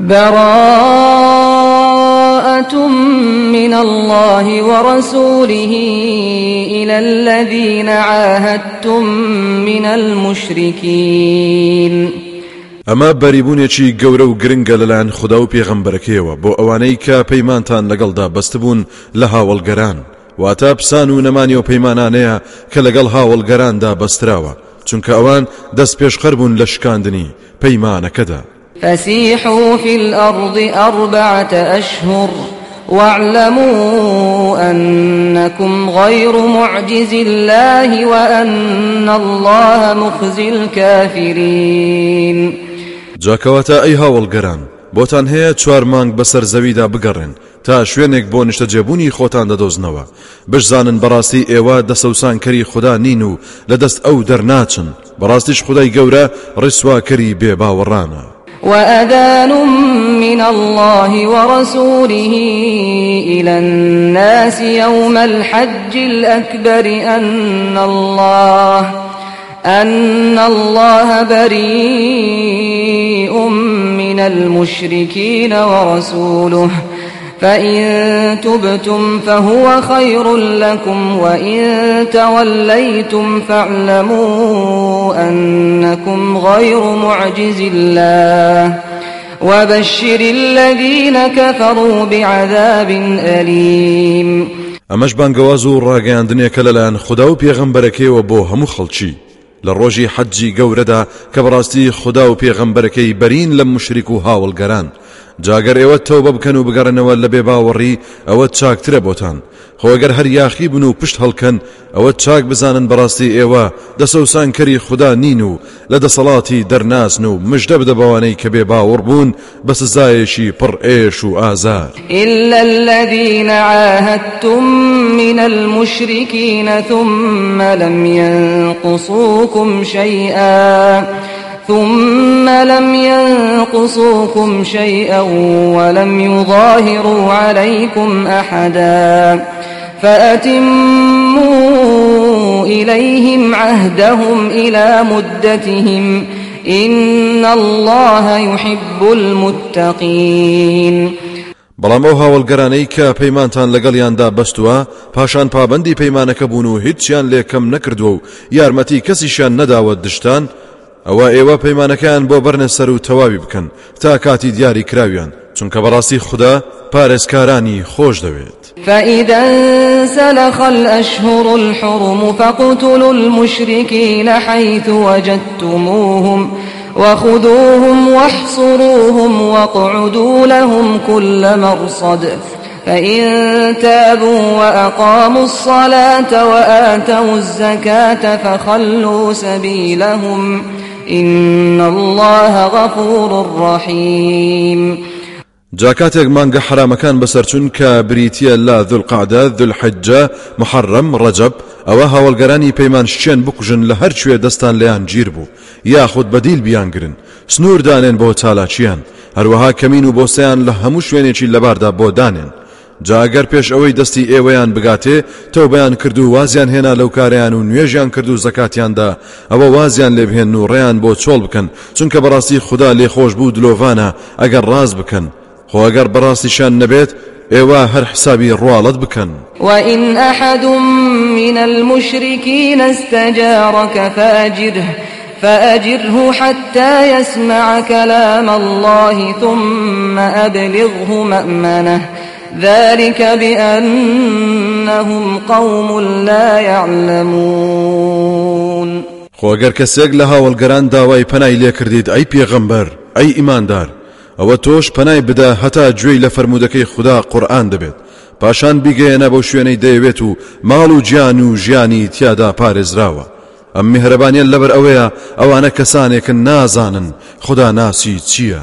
براءة من الله ورسوله إلى الذين عاهدتم من المشركين. ئەمە بەریبوونێکی گەورە و گرنگە لەلایەن خوددا و پێغەمبەرەکەیەوە بۆ ئەوانەی کە پەیمانتان لەگەڵدا بەستبوون لە هاوڵگەران. واتە پسان و نەمانی و پەیمانانەیە کە لەگەڵ هاوڵگەراندا بەستراوە چونکە ئەوان دەست پێشخەر بوون لە شکاندنی پەیمانەکەدا. فسيحوا في الأرض أربعة أشهر واعلموا أنكم غير معجز الله وأن الله مخزي الكافرين. جاکەواتە ئەی هاوڵگەران بۆتان هەیە چوار مانگ بەسەر زەویدا بگەڕێن تا شوێنێک بۆ نیشتە جێبوونی خۆتان دەدۆزنەوە. بشزانن بەڕاستی ئێوە دەسەوسانکەری خوددا نین و لەدەست ئەو دەرناچن. بەڕاستیش خدای گەورە ڕیسواکەری بێ باوەڕانە وأذان من الله ورسوله إلى الناس يوم الحج الأكبر أن الله أن الله بريء من المشركين ورسوله فإن تبتم فهو خير لكم وإن توليتم فاعلموا أنكم غير معجز الله وبشر الذين كفروا بعذاب أليم. ئەمەش بانگەواز و ڕاگەاندنێکە لەلایەن خوددا و پێغەمبەرەکەیەوە بۆ هەموو خەڵکی لە ڕۆژی حەجی گەورەدا کە بەڕاستی خوددا و پێغەمبەرەکەی بەرین لە مشریک و هاوڵگەران جاگەر ئێوە تەوبە بکەن و بگەڕنەوە لە بێ باوەڕی ئەوە چاکترە بۆتان خۆگەر هەر یاخی بن و پشت هەڵکەن ئەوە چاک بزانن بەڕاستی ئێوە دەسەوسان کەری خوددا نین و لە دەسەڵاتی دەرناسن و مژدە بدە بەوانەی کە بێ باوەڕ بوون بە سزایەشی پڕ ئێش و ئازار. إلا الذين عاهدتم من المشركين ثم لم ينقصوكم شيئا. ثم لم ينقصوكم شيئا ولم يظاهروا عليكم أحدا فأتموا إليهم عهدهم إلى مدتهم إن الله يحب المتقين. بەڵام ئەو هاوڵگەرانەی کە پەیمانتان لەگەڵیاندا بەستووە پاشان پابندی پەیمانەکە بوون و هیچیان لێکەم نەکردووە و یارمەتی کەسیشان ئەوە ئێوە پەیمانەکان بۆ بەرنە سەر و تەواوی بکەن. تا کاتی دیاری کراویان چونکە بەڕاستی خوددا پارێزکارانی خۆش دەوێت. فإذا انسلخ الأشهر الحرم فاقتلوا المشركين حيث وجدتموهم وخذوهم واحصروهم واقعدوا لهم كل مرصد فإن تابوا وأقاموا الصلاة وآتوا الزكاة فخلوا سبيلهم إن الله غفور رحيم. جاکاتێک مانگە حرامەکان بەسەرچون کە بریتە لا ذولقعدە ذولحجە محرم ڕەجب ئەوە هاوڵگەرانی پەیمان شتێن بکوژن لە هەر کوێ دەستان لیان گیر بوو یاخود بەدیل بیانگرن سنوور دانێن بۆ چالاچیان هەروەها کەمین و بۆسەیان لە هەموو شوێنێکی لەباردا بۆ دانێن جاگەر پێش ئەوەی دەستی ئێوەیان بگاتێ تۆ بەیان کرد و وازیان هێنا لەو کاریان و نوێژیان کرد و زەکاتیاندا. ئەوە وازیان لێبهێن و ڕێیان بۆ چۆڵ بکەن. چونکە بەڕاستی خوددا لێخۆش بوو دلۆڤانە ئەگەر ڕاز بکەن. خۆ ئەگەر بەڕاستیشان نەبێت ئێوە هەر حسابی ڕواڵەت بکەن. وإن أحد من المشركين استجارك فأجره فأجره حتى يسمع كلام الله ثم أبلغه مأمنه. ذلك بأنهم قوم لا يعلمون. خۆگەر کەسێک لە هاوڵگەران داوای پەنای لێ کردیت ئەی پێغەمبەر ئەی ئیماندار ئەوە تۆش پەنای بدە هەتا گوێی لە فرەرمودەکەی خوددا قورآن دەبێت. پاشان بیگەێنە بەو شوێنەی دەیەوێت و ماڵ و گیان و ژیانی تیادا پارێزراوە. ئەم میهرەبانیان لەبەر ئەوەیە ئەوانە کەسانێکن نازانن خدا ناسی چییە؟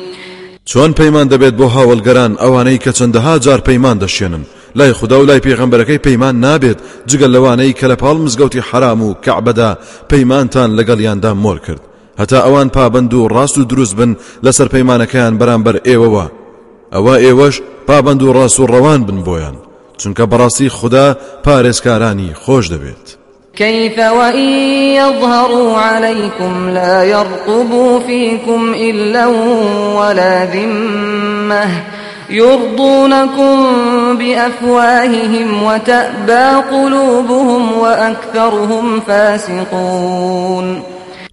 چۆن پەیمان دەبێت بۆ هاوڵگەران ئەوانەی کە چەندەها جار پەیمان دەشێنن. لای خوددا و لای پێغەمبەرەکەی پەیمان نابێت. جگەل لەوانەی کە لە پاڵ مزگەوتی حرام و کەعبەدا پەیمانتان لەگەڵیاندا مۆر کرد. هەتا ئەوان پابند و ڕاست و دروست بن لەسەر پەیمانەکەیان بەرامبەر ئێوەوە. ئەوە ئێوەش پابند و ڕاست و ڕەوان بن بۆیان. چونکە بەڕاستی خوددا پارێزکارانی خۆش دەبێت. كيف وإن يظهروا عليكم لا يرقبوا فيكم إلا ولا ذمة يرضونكم بأفواههم وتأبى قلوبهم وأكثرهم فاسقون.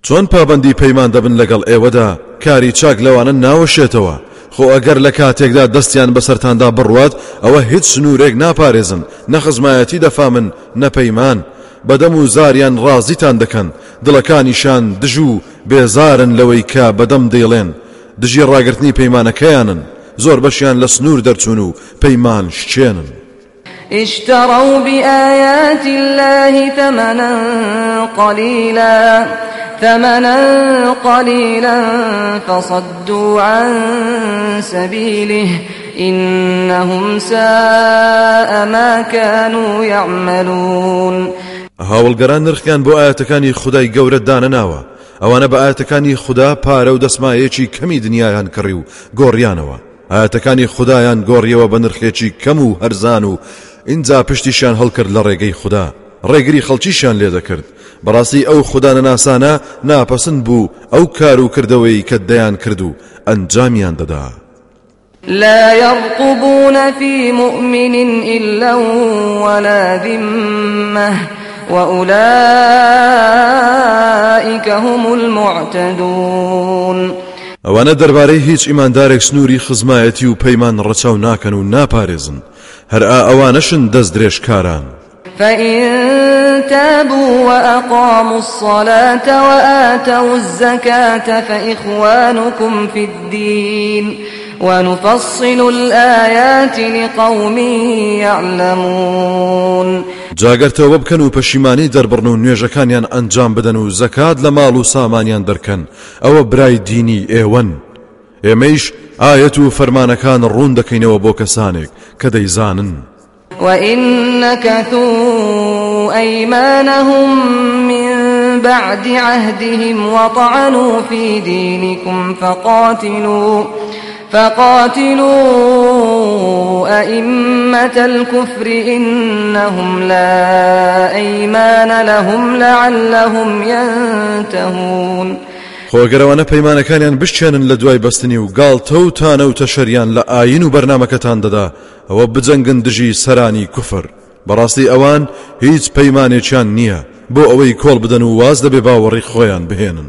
چۆن پابندی پەیمان دەبن لەگەڵ ئێوەدا کاری چاک لەوانە ناوەشێتەوە. خۆ ئەگەر لە کاتێکدا دەستیان بەسەرتاندا بڕوات ئەوە هیچ سنوورێک ناپارێزن نەخزمایەتی دەفامن نەپەیمان بەدەم و زاریان ڕازیتان دەکەن. دڵەکانیشان دژ و بێزارن لەوەی کە بەدەم دەیڵێن. دژی ڕاگررتنی پەیمانەکەیانن. زۆر بەشیان لە سنوور دەرچوون و پەیمان اشتروا بآيات الله ثمنا قليلا ثمنا قليلا فصدوا عن سبيله. إنهم ساء ما كانوا يعملون. هاوڵگەران نرخیان بۆ ئاەتەکانی خدای گەورە دانە ناوە. ئەوانە بە ئاەتەکانی خوددا پارە و دەسمایەکی کەمی دنیایان کڕی و گۆڕیانەوە. ئاەتەکانی خدایان گۆڕیەوە بە نرخێکی کەم و هەرزان و اینجا پشتیشان هەڵکرد لە ڕێگەی خوددا. ڕێگری خەڵکیشان لێ دەکرد. بەڕاستی ئەو خوددانە ناسانە ناپەسند بوو. ئەو کار و کردەوەی کە دەیان کرد و ئەنجامیان دەدا. لا يرقبون في مؤمن إلا ولا ذمة. وأولئك هم المعتدون. ئەوانە دەربارەی هیچ ئیماندارێک سنووری خزمایەتی و پەیمان ڕەچاو ناکەن و ناپارێزن هەر ئا ئەوانەشن دەست درێژکاران فإن تابوا وأقاموا الصلاة وآتوا الزكاة فإخوانكم في الدين. ونفصل الآيات لقوم يعلمون. جاگەرتەوە بکەن و پەشیمانی دەربڕن و نوێژەکانیان ئەنجام بدەن و زەکات لە ماڵ و سامانیان دەرکەن. ئەوە برای دینی ئێوەن. ئێمەیش ئاەت و فەرمانەکان ڕوون دەکەینەوە بۆ کەسانێک کە دەیزانن. وإن نكثوا أيمانهم من بعد عهدهم وطعنوا في دينكم فقاتلوا فقاتلوا أئمة الكفر إنهم لا أيمان لهم لعلهم ينتهون. خۆگەرەوانە پەیمانەکانیان بشێنن لە دوای بەستنی و گاڵتە و تانە و تەشەریان لە ئاین و بەرنمەکەتان دەدا. ئەوە بجەنگن دژی سەرانی کوفر. بەڕاستی ئەوان هیچ پەیمانێکیان نییە. بۆ ئەوەی کۆڵ بدەن و واز دەبێ باوەڕی خۆیان بهێنن.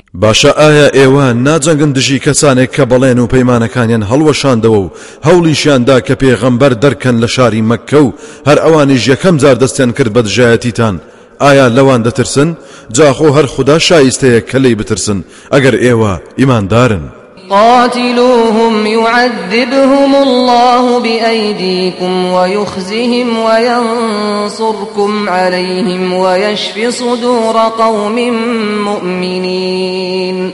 باشە ئایا ئێوە ناجەنگن دژی کەسانێک کە بەڵێن و پەیمانەکانیان هەڵوەشاندەوە و هەوڵیشیاندا کە پێغەمبەر دەرکەن لە شاری مەککە و هەر ئەوانیش یەکەم جار دەستیان کرد بە دژایەتیتان. ئایا لەوان دەترسن؟ جاخۆ هەر خوددا شایستەیە کە لی بترسن. ئەگەر ئێوە ئیماندارن. قاتلوهم يعذبهم الله بأيديكم ويخزهم وينصركم عليهم ويشف صدور قوم مؤمنين.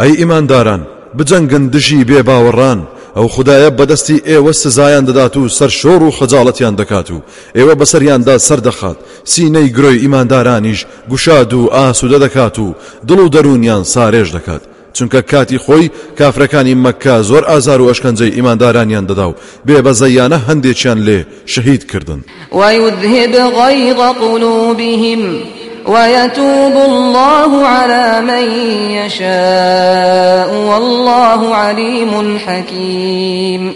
أي إيمان داران بجنگن دژی بێ باوەڕان ئەو خدایە بەدەستی ئێوە سزایان دەدات و سەر شۆڕ و خەجاڵەتیان دەکات و ئێوە بەسەریاندا سەردەخات سینەی گرۆی ئیماندارانیش گوشاد و ئاسوودە دەکات و دڵ و چونکە کاتی خۆی کافرەکانی مەکە زۆر ئازار و ئەشکەنجەی ئیماندارانیان دەدا و بێ بەزەیانە هەندێکیان لێ شەهید کردن. ويذهب غيظ قلوبهم ويتوب الله على من يشاء والله عليم حكيم.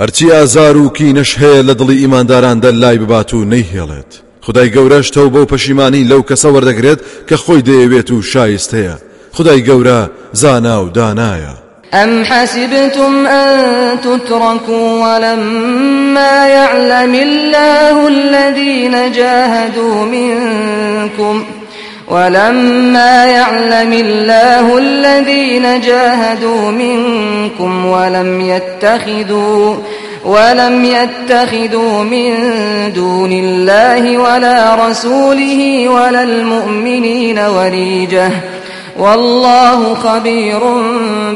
هەرچی ئازار و کینەش هەیە لە دڵی ئیمانداراندا لای ببات و نەیهێڵێت. خدای گەورەشتەوە بەو پەشیمانی لەو کەسە وەردەگرێت کە خۆی دەیەوێت و شایست هەیە. خدای گەورە زانا و دانایە. أم حسبتم أن تتركوا ولما يعلم الله الذين جاهدوا منكم ولما يعلم الله الذين جاهدوا منكم ولم يتخذوا ولم يتخذوا من دون الله ولا رسوله ولا المؤمنين وليجه والله خبير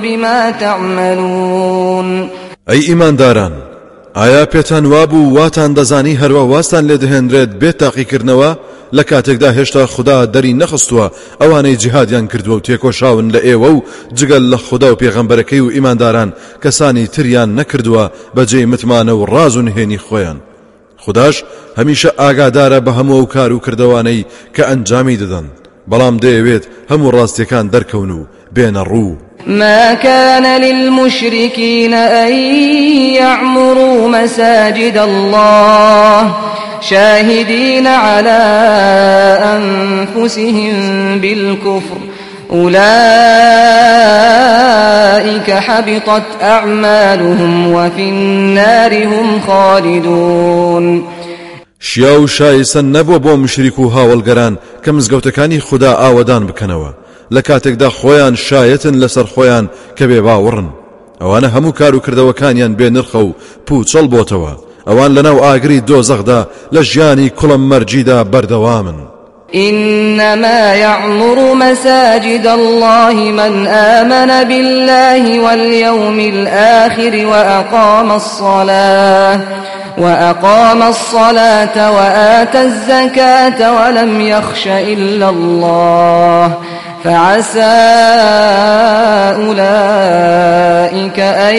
بما تعملون. أي إيمان داران ئایا پێتان وابوو واتان دەزانی هەروە واستان لێ دەهێنرێت بێت تاقیکردنەوە؟ لە کاتێکدا هێشتا خوددا دەری نەخستووە ئەوانەی جیهادیان کردووە و تێکۆشاون لە ئێوە و جگەل لە خوددا و پێغەمبەرەکەی و ئیمانداران کەسانی تریان نەکردووە بەجێ متمانە و ڕاز و نهێنی خۆیان. خداش هەمیشە ئاگادارە بە هەموو و کار و کردوانەی کە ئەنجامی دەدەن. بەڵام دەیەوێت هەموو ڕاستیەکان دەرکەون و بێنە ڕوو. ما كان للمشركين أن يعمروا مساجد الله شاهدين على أنفسهم بالكفر. أولئك حبطت أعمالهم وفي النار هم خالدون. شیا و شایسەن نەبووە بۆ مشریک و هاوڵگەران کە مزگەوتەکانی خوددا ئاوەدان بکەنەوە. لە کاتێکدا خۆیان شایەتن لەسەر خۆیان کە بێ باوەڕن. ئەوانە هەموو کار و کردەوەکانیان بێ نرخە و پوچەڵ بۆتەوە. ئەوان لەناو ئاگری دۆزەخدا لە ژیانی کوڵم مەرجیدا بەردەوامن. إنما يعمر مساجد الله من آمن بالله واليوم الآخر وأقام الصلاة. وأقام الصلاة وآتى الزكاة ولم يخش إلا الله فعسى أولئك أن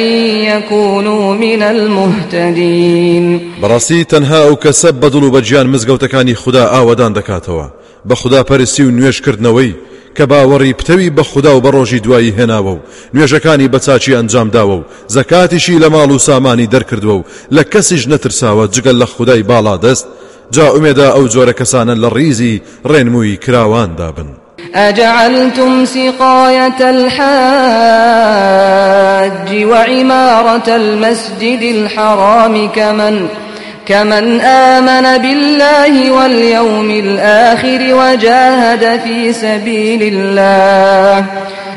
يكونوا من المهتدين. براسي تنها أو كسب بدلو بجيان مزقوتكاني خدا آودان دكاتوا. بخدا پرسي و نوێش کردنەوەی کە باوەڕی پتەوی بە خوددا و بە ڕۆژی دوایی هێناوە و. نوێژەکانی ئەنجام داوە و. زەکاتیشی لە سامانی دەرکردووە و. لە کەسیش نەترساوە جگەل لە خودای باڵا دەست. جا ئومێدا ئەو جۆرە کەسانە لە ڕیزی ڕێنمووی کراوان دابن. أجعلتم سقاية الحاج وعمارة المسجد الحرام كمن كمن آمن بالله واليوم الآخر وجاهد في سبيل الله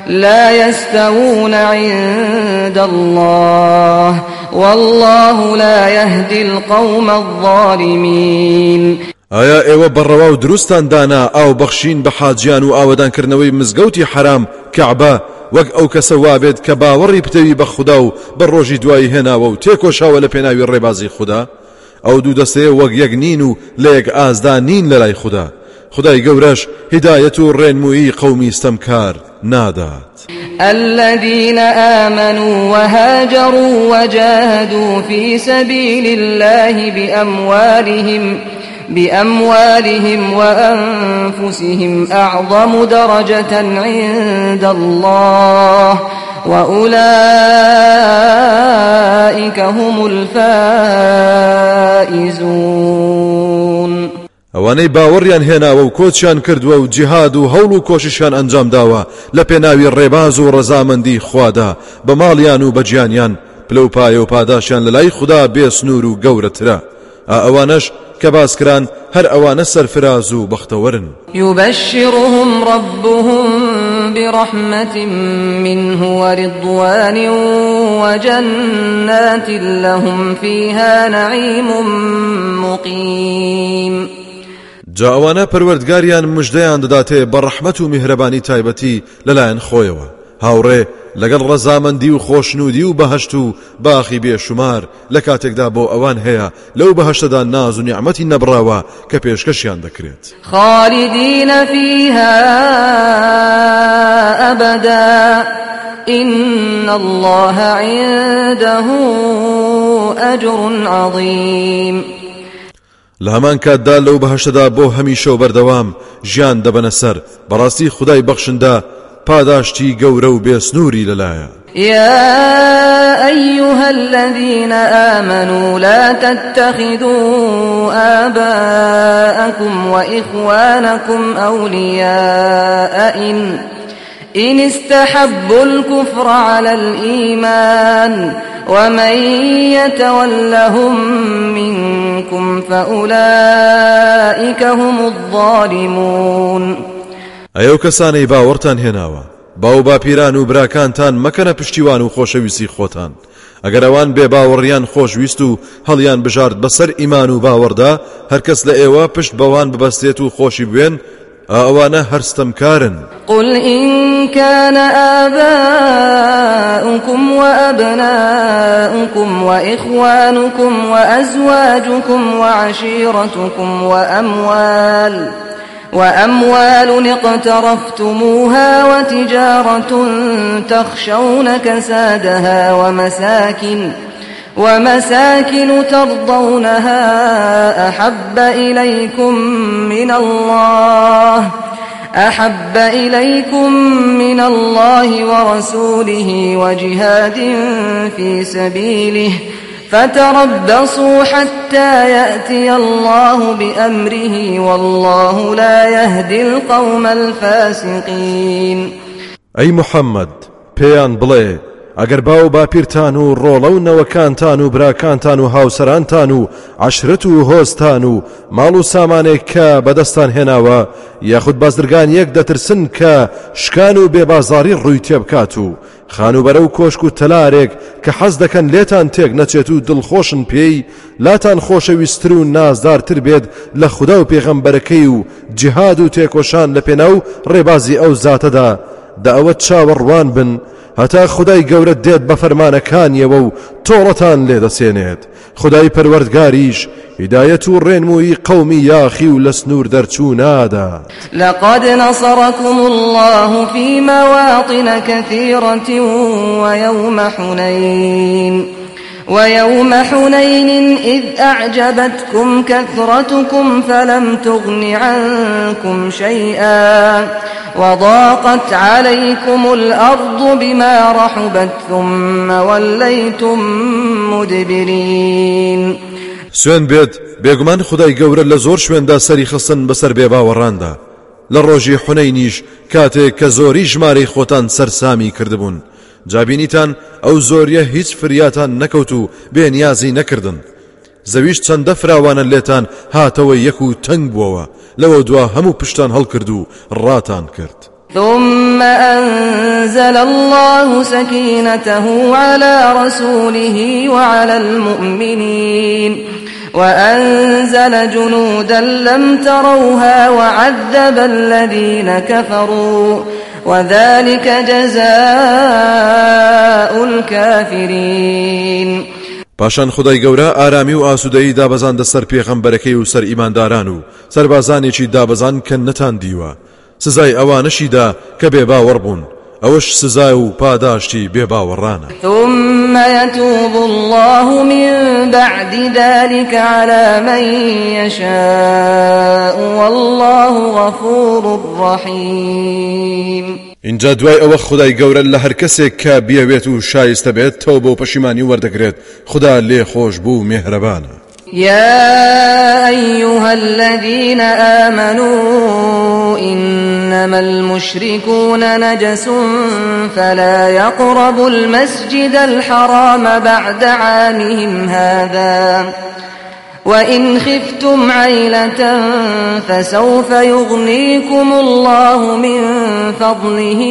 لا يستوون عند الله والله لا يهدي القوم الظالمين ئایا ئێوە بەڕەوا و دروستان دانا ئاو بەخشین بە حاجیان و ئاوەدانکردنەوەی مزگەوتی حرام کەعبە؟ وەک ئەو کەسە وابێت کە باوەڕی پتەوی بە خوددا و بە ڕۆژی دوایی هێناوە و تێکۆشاوە لە پێناوی ڕێبازی خوددا؟ ئەو دوو دەستەیە وەک یەک نین و لە یەک ئازدا نین لە لای خدای گەورەش هدایەت و قەومی ستەمکار نادات الذين آمنوا وهاجروا وجاهدوا في سبيل الله بأموالهم بأموالهم وأنفسهم أعظم درجة عند الله. وأولئك هم الفائزون ئەوانەی باوەڕیان هێناوە و کۆچیان کردووە و جیهاد و هەوڵ و کۆشیشان ئەنجام داوە. لە پێناوی ڕێباز و ڕەزامەندی خوادا بە ماڵیان و بەجیانیان پلە و پایە و پاداشیان لە لای خوددا بێسنوور و گەورەترە. ئەوانش کە باسکران هەر ئەوانە سەرفراز و بەختەوەرن. يبشرهم ربهم برحمة منه ورضوان وجنات لهم فيها نعيم مقيم. جاوانە پەروەردگاریان مژدەیان دەداتێ بە ڕەحمەت و میهرەبانی تایبەتی لەلایەن خۆیەوە. هاوڕێ لەگەڵ ڕەزامەندی و خۆشنودی و بەهشت و باخی بێشمار لە کاتێکدا بۆ ئەوان هەیە لەو بەهشتدا ناز و نیعممەتی نەبراوە کە پێشکەشیان دەکرێت. خالدين فيها أبدا إن الله عنده أجر عظيم لە هەمان کاتدا لەو بەهشتدا بۆ هەمیشە و بەردەوام ژیان دەبەنە سەر بەڕاستی خدای بەخشندا پاداشتی گەورە و بێسنووری يا أيها الذين آمنوا لا تتخذوا آباءكم وإخوانكم أولياء إن إن استحبوا الكفر على الإيمان ومن يتولهم منكم فأولئك هم الظالمون. ئەو کەسانەی باوەڕتان هێناوە. باو باپیران و براکانتان مەکەنە پشتیوان و خۆشەویستی خۆتان. ئەگەر ئەوان بێ باوەڕیان خۆشویست و هەڵیان بژارد بەسەر ئیمان و باوەڕدا هەرکەس لە ئێوە پشت بەوان ببەستێت و خۆشی بوێن ئەوانە هەرستەمکارن. قل إن كان آباؤكم وأبناؤكم وإخوانكم وأزواجكم وعشيرتكم وأموال وأموال اقترفتموها وتجارة تخشون كسادها ومساكن ومساكن ترضونها أحب إليكم من الله أحب إليكم من الله ورسوله وجهاد في سبيله فتربصوا حتى يأتي الله بأمره والله لا يهدي القوم الفاسقين. أي محمد بيان بلي ئەگەر باو باپیرتان و ڕۆڵە و نەوەکانتان و براکانتان و هاوسەرانتان و عشرت و هۆستان و ماڵ و سامانێک کە بەدەستان هێناوە یاخود بازرگان یەک دەترسن کە شکان و بێبازاری ڕووی تێبکات و خانوبەرە و کۆشک و تەلارێک کە حەز دەکەن لێتان تێک نەچێت و دڵخۆشن پێی لاتان خۆشەویستتر و نازدارتر بێت لە خوددا و پێغەمبەرەکەی و جیهاد و تێکۆشان لە پێناو ڕێبازی ئەو زاتەدا. دا ئەوە چاوەڕوان بن هەتا خدای گەورە دێت بە فەرمانەکانیەوە و تۆڵەتان لێدەسێنێت خدای پەروەردگاریش هدایەت و ڕێنمووی قومی یاخی و لە سنوور دەرچوو نادا. لقد نصركم الله في مواطن كثيرة ويوم حنين. ويوم حنين إذ أعجبتكم كثرتكم فلم تغن عنكم شيئا وضاقت عليكم الأرض بما رحبت ثم وليتم مدبرين. سوێن بێت بێگومان خدای گەورە لە زۆر شوێندا سەری خستن بەسەر بێباوەڕاندا لە ڕۆژی حونەی کاتێک کە زۆری ژمارەی خۆتان جابینیتان ئەو زۆریە هیچ فریاتان نەکەوت و بێنیازی نەکردن. زەویش چەندە فراوانە لێتان هاتەوە یەک و تەنگ بووەوە. لەوە دوا هەموو پشتان هەڵکرد و ڕاتان کرد. ثم أنزل الله سكينته على رسوله وعلى المؤمنين. وأنزل جنودا لم تروها وعذب الذين كفروا. وذلك جزاء الكافرين. پاشان خدای گەورە ئارامی و ئاسوودەی دابەزاندە سەر پێخەمبەرەکەی و سەر ئیمانداران و سەربازانێکی دابەزان کە نەتان دیوە. سزای ئەوانەشیدا کە بێ باوەڕ بوون. ئەوش سزای و پاداشتی ثم يتوب الله من بعد ذلك على من يشاء والله غفور رحيم. اینجا دوای ئەوە خدای گەورە لە هەر کەسێک کە بیاوێت و شایستە بێت تەو بۆ پەشیمانی وەردەگرێت. خدا لێ خۆش بوو مێهرەبانە يا أيها الذين آمنوا إنما المشركون نجس فلا يقربوا المسجد الحرام بعد عامهم هذا. وإن خفتم عيلة فسوف يغنيكم الله من فضله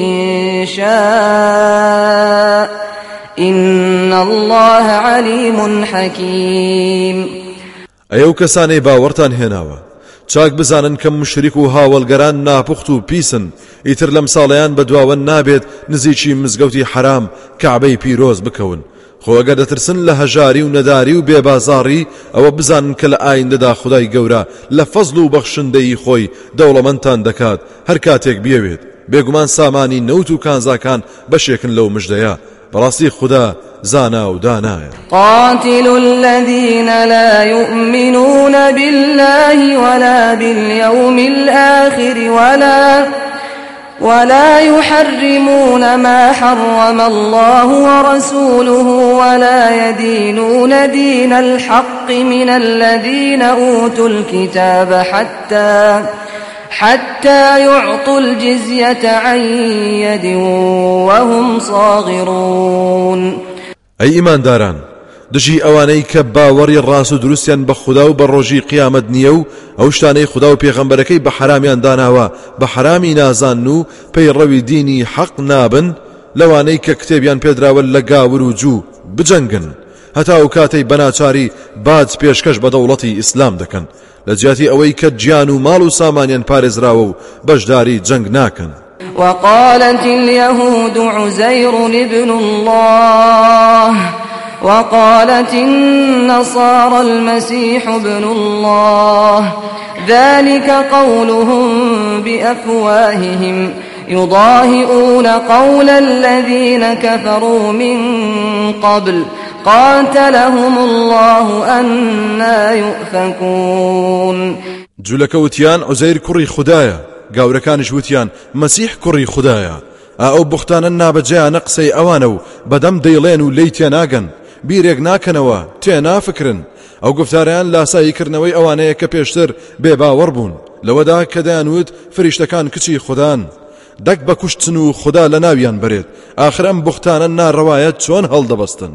إن شاء. إن الله عليم حكيم. ئەو کەسانەی باوەڕتان هێناوە چاک بزانن کەم مشریک و هاوڵگەران ناپخت و پیسن. ئیتر لەم ساڵیان بەدواوە نابێت نزیکی مزگەوتی حرام کعبەی پیرۆز بکەون. خۆگە دەترسن لە هەژاری و نەداری و بێبازاری ئەوە بزانن کە لە ئایندەدا خدای گەورە لە فەزل و بەخشندەی خۆی دەوڵەمەندتان دەکات هەر کاتێک بیەوێت. بێگومان سامانی نەوت و کانزاکان بەشێکن لەو مژدەیە. بەڕاستی خوددا زانا و دانایە قاتل الذين لا يؤمنون بالله ولا باليوم الآخر ولا ولا يحرمون ما حرم الله ورسوله ولا يدينون دين الحق من الذين أوتوا الكتاب حتى حتى يعطوا الجزية عن يد وهم صاغرون. أي إيمان داران دژی ئەوانەی کە باوەڕی ڕاست و دروستیان بە خوددا و بە ڕۆژی قیامەت نییە و ئەو شتانەی خوددا و پێغەمبەرەکەی بە حرامیان داناوە بە حرامی نازان و پەیڕەوی دینی حەق نابن لەوانەی کە کتێبیان پێدراوە لە گاور و جوو بجەنگن هەتا ئەو کاتەی بەناچاری باج پێشکەش بە دەوڵەتی ئیسلام دەکەن لە جیاتی ئەوەی کە گیان و ماڵ و سامانیان پارێزراوە و وقالت اليهود عزير ابن الله. وقالت النصارى المسيح ابن الله. ذلك قولهم بأفواههم. يضاهئون قول الذين كفروا من قبل. قاتلهم الله أنا يؤفكون. جولەکە وتیان عزەیر کوڕی خدایە. گاورەکانش وتیان مەسیح کوڕی خدایە. ئەو بختانە نابەجیانە قسەی ئەوانە و بەدەم دەیڵێن و لی تێناگەن. بیرێک ناکەنەوە تێنافکردن ئەو گفتاریان لاساییکردنەوەی ئەوانەیە کە پێشتر بێباوەڕ بوون. لەوەدا کە دەیانوت فریشتەکان کچی خوددان. دەک بە کوشتن و خوددا لە ناویان برێت ئاخرم بختانە ناڕەوایەت چۆن هەڵدەبەستن.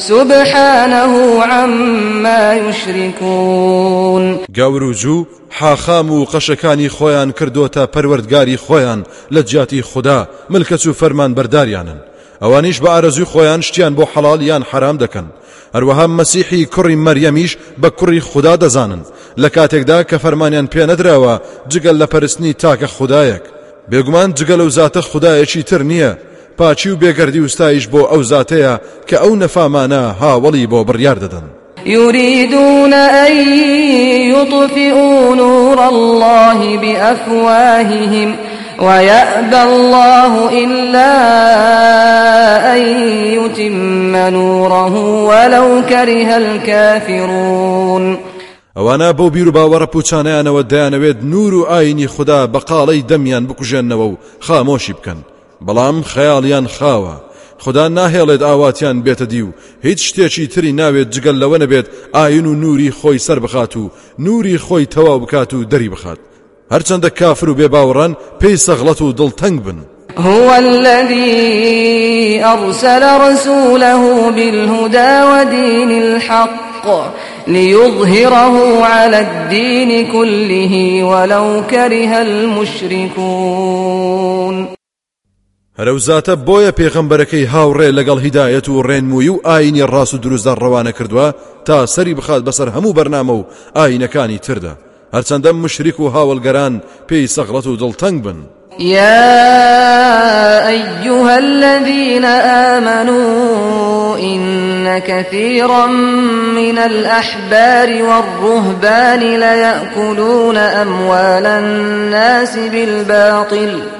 سبحانه عما يشركون. گەور حاخام و قەشەکانی خۆیان کردوتە پەروەردگاری خۆیان لە جیاتی خوددا ملکەچ و فەرمان بەرداریانن ئەوانیش بە ئارەزوی خۆیان شتیان بۆ حەڵال یان حرام دەکەن. هەروەها مەسیحی کوڕی مەریەمیش بە کوڕی خوددا دەزانن. لە کاتێکدا کە فەرمانیان پێ نەدراوە جگەل لە پەرستنی تاکە خدایەک بێگومان جگەل و زاتە خدایەکی تر نییە. پاچی و بێگەردی وستایش بۆ ئەو زاتەیە کە ئەو نەفامانە هاوڵی بۆ بڕیار دەدەن. يريدون أن يطفئوا نور الله بأفواههم ويأبى الله إلا أن يتم نوره ولو كره الكافرون. ئەوانە بەو بیر و باوەڕە پوچانیانەوە دەیانەوێت نور و ئاینی خوددا بە قاڵەی دەمیان بکوژێنەوە و خامۆشی بکەن. بەڵام خەیاڵیان خاوە. خدا ناهێڵێت ئاواتیان بێتە دی و هیچ شتێکی تری ناوێت جگەل لەوە نەبێت ئاین و نوری خۆی سەر بخات و نوری خۆی تەواو بکات و دەری بخات. هەرچەندە کافر و بێباوەڕان پێی سەغڵەت و دڵتەنگ بن. هو الذي أرسل رسوله بالهدى ودين الحق ليظهره على الدين كله ولو كره المشركون هەرەوزاتە بۆیە پێغەمبەرەکەی هاوڕێ لەگەڵ هیدایەت و ڕێنمووی و ئاینی ڕاست و دروستدار ڕەوانە کردووە تا سەری بخات بەسەر هەموو بەرنامە و ئاینەکانی تردا. هەرچەندە مشریک و هاوڵگەران پێی سەغڵەت و دڵتەنگ بن. يا أيها الذين آمنوا إن كثيرا من الأحبار والرهبان ليأكلون أموال الناس بالباطل.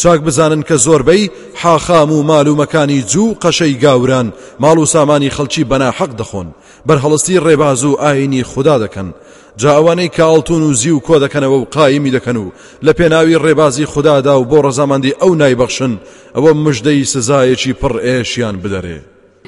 چاک بزانن کە زۆربەی حاخام و مال و مەکانی جوو قەشەی گاوران ماڵ و سامانی خەڵکی بەنا حەق دەخۆن. بەرهەڵستی ڕێباز و ئاینی خوددا دەکەن. جا ئەوانەی کاڵتون و زی و کۆ دەکەنەوە و قایمی دەکەن و لە پێناوی ڕێبازی خوددادا و بۆ ڕەزاماندی ئەو نایبەخشن ئەوە مژدەی سزایەکی پڕ ئێشیان بدەرێ.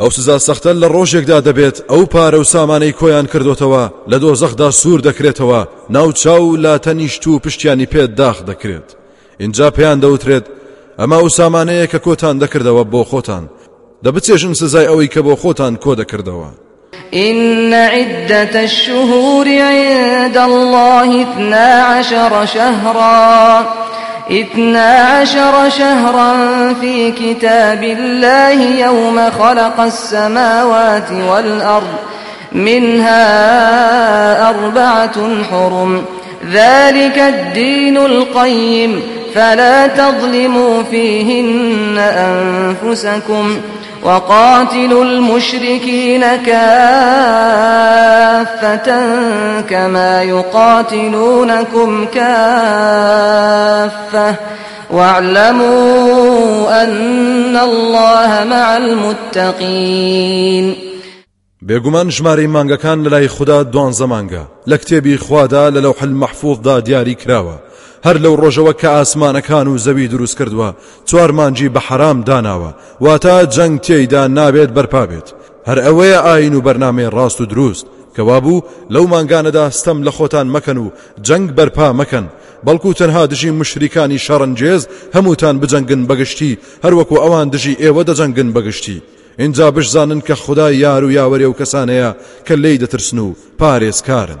ئەو سزا سەختە لە ڕۆژێکدا دەبێت ئەو پارە و سامانەی کۆیان کردوتەوە لە دۆزەخدا سوور دەکرێتەوە ناوچاو لا تەنیشت و پشتیانی پێت داخ دەکرێت. اینجا پێیان دەوترێت ئەمە ئەو سامانەیە کە کۆتان دەکردەوە بۆ خۆتان. دەبچێژن سزای ئەوەی کە بۆ خۆتان کۆ دەکردەوە. إن عدة الشهور عند الله اثنا عشر شهرا. اثنا عشر شهرا في كتاب الله يوم خلق السماوات والأرض منها أربعة حرم. ذلك الدين القيم فلا تظلموا فيهن أنفسكم. وقاتلوا المشركين كافة كما يقاتلونكم كافة. واعلموا أن الله مع المتقين. بێگومان مانگەکان لە لای خوددا دوان زەمانگە لە کتێبی خوادا لە لەو حل مەحفوظدا دیاری کراوە. هەر لەو ڕۆژەوە کە ئاسمانەکان و زەوی دروست کردووە چوار مانگی بە حرام داناوە واتە جەنگ تێیدا نابێت بەرپا بێت. هەر ئەوەیە ئاین و بەرنمەی ڕاست و دروست کەوابوو لەو مانگانەدا ستەم لە خۆتان مەکەن و جەنگ بەرپا مەکەن. بەڵکو تەنها دژی مشریکانی شەڕنجێز هەمووتان بجەنگن بەگشتی هەروەکو ئەوان دژی ئێوە دەجەنگن بەگشتی. اینجا بشزانن کە خدای یار و یاوەری ئەو کەسانەیە کە لی دەترسن و پارێزکارن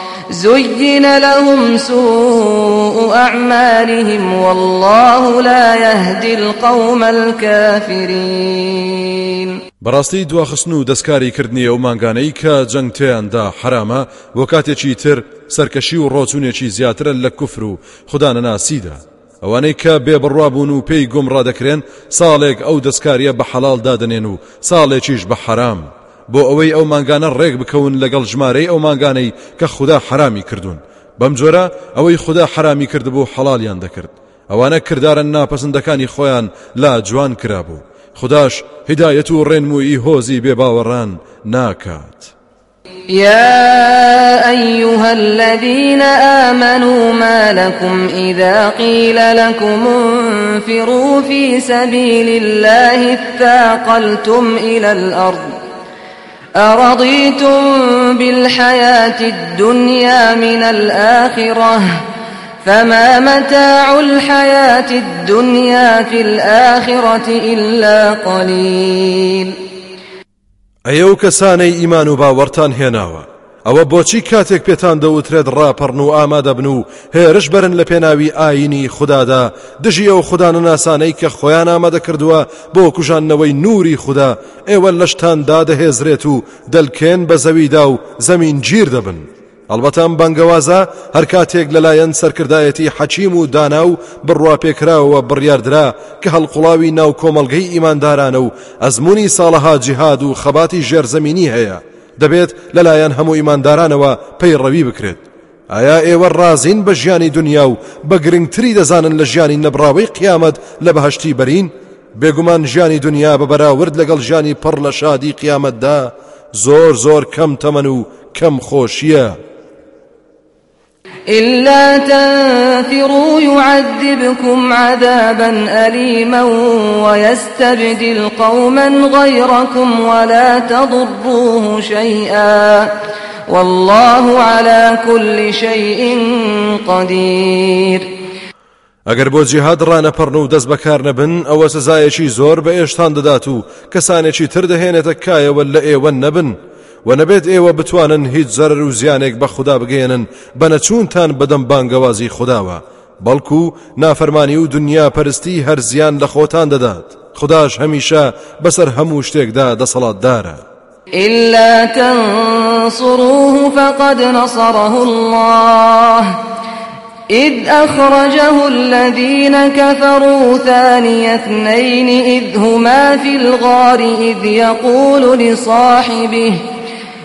زين لهم سوء أعمالهم والله لا يهدي القوم الكافرين بەڕاستی دواخستن و دەستکاریکردنی ئەو مانگانەی کە جەنگ تێیاندا حرامە بۆ کاتێکی تر سەرکەشی و ڕۆچونێکی زیاترە لە کوفر و خوددانە ناسیدا ئەوانەی کە بێبڕوابوون و پێی گۆمڕا دەکرێن ساڵێک ئەو دەستکاریە بە حەڵال دادنێن و ساڵێکیش بە حرام. بۆ ئەوەی ئەو مانگانە ڕێک بکەون لەگەڵ ژمارەی ئەو مانگانەی کە خوددا حرامی کردوون. بەم جۆرە ئەوەی خوددا حرامی کردبوو حەڵالیان دەکرد. ئەوانە کردارن ناپەسەندەکانی خۆیان لا جوان کرابوو. خداش هدایەت و ڕێنمووی هۆزی بێباوەڕان ناکات. يا أيها الذين آمنوا ما لكم إذا قيل لكم انفروا في سبيل الله اثاقلتم إلى الأرض أرضيتم بالحياة الدنيا من الآخرة؟ فما متاع الحياة الدنيا في الآخرة إلا قليل. کەسانەی ئیمان و باوەڕتان هێناوە ئەوە بۆچی کاتێک پێتان دەوترێت ڕاپەڕن و ئامادەبن و هێرش بەرن لە پێناوی ئاینی خوددادا دژی ئەو خوددانە ناسانەی کە خۆیان ئامادە کردووە بۆ کوژانەوەی نوری خوددا. ئێوە لەشتاندا دەهێزرێت و دەلکێن بە زەویدا و زەمین گیر دەبن. ئەلبەتەم بەنگەوازە هەر کاتێک لەلایەن سەرکردایەتی حەچیم و دانا و بڕواپێکراوە بڕیاردرا کە هەڵقڵاوی ناو کۆمەلگەی ئیماندارانە و ئەزمموی ساڵەها جیهاد و خەباتی ژێرزەمینی هەیە. دەبێت لەلایەن هەموو ئیماندارانەوە پەیڕەوی بکرێت ئایا ئێوە ڕازین بە ژیانی دنیا و بە گرنگتری دەزانن لە ژیانی نەبراوەی قیامەت لە بەهشتی بەرین بێگومان ژیانی دنیا بە بەراورد لەگەڵ ژیانی پڕ لە شادی قیامەتدا زۆر زۆر کەم تەمەن و کەم خۆشیە. إلا تنفروا يعذبكم عذابا أليما ويستبدل قوما غيركم ولا تضروه شيئا والله على كل شيء قدير. ئەگەر بۆ جیهاد ڕانەپەڕن و دەست بەکار نەبن ئەوە سزایەکی زۆر بە ئێشتان دەدات و کەسانێکی تر دەهێنێتە کایەوە لە ئێوە نەبن. و نەبێت ئێوە بتوانن هیچ زەرر و زیانێک بە خوددا بگەێنن بە نەچوونتان بەدەم بانگەوازی خودداوە بەڵکو نافەرمانی و دنیا پەرستی هەر زیان لە خۆتان دەدات خداش هەمیشە بەسەر هەموو شتێکدا دەسەڵاتدارە إلا تنصروه فقد نصره الله. إذ أخرجه الذين كفروا ثاني اثنين إذ هما في الغار إذ يقول لصاحبه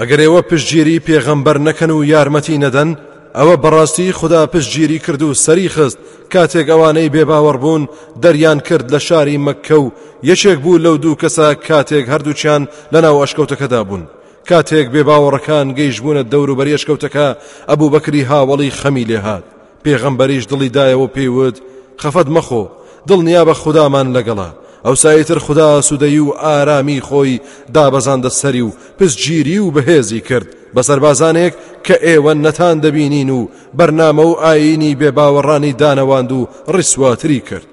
ئەگەر ئێوە پشتگیری پێغەمبەر نەکەن و یارمەتی نەدەن ئەوە بەڕاستی خدا پشتگیری کرد و سەری خست. کاتێک ئەوانەی بێباوەڕ بوون دەریان کرد لە شاری مەککە و یەکێک بوو لەو دوو کەسە کاتێک هەردووچیان لەناو ئەشکەوتەکەدا بوون. کاتێک بێباوەڕەکان گەیشتبوونە دەور و بەریەشکەوتەکە ئەبوو بەکری هاوڵی خەمی لێهات پێغەمبەریش دڵی دایەوە پێیوت خەفەت مەخۆ دڵنیا بە خودامان لەگەڵا ئەوسا ئیتر خدا سوودەی و ئارامی خۆی دابەزاندە سەری و پسگیری و بەهێزی کرد. بە سەربازانێک کە ئێوە نەتان دەبینین و بەرنامە و ئاینی بێباوەڕانی دانەواند و ڕیسواتری کرد.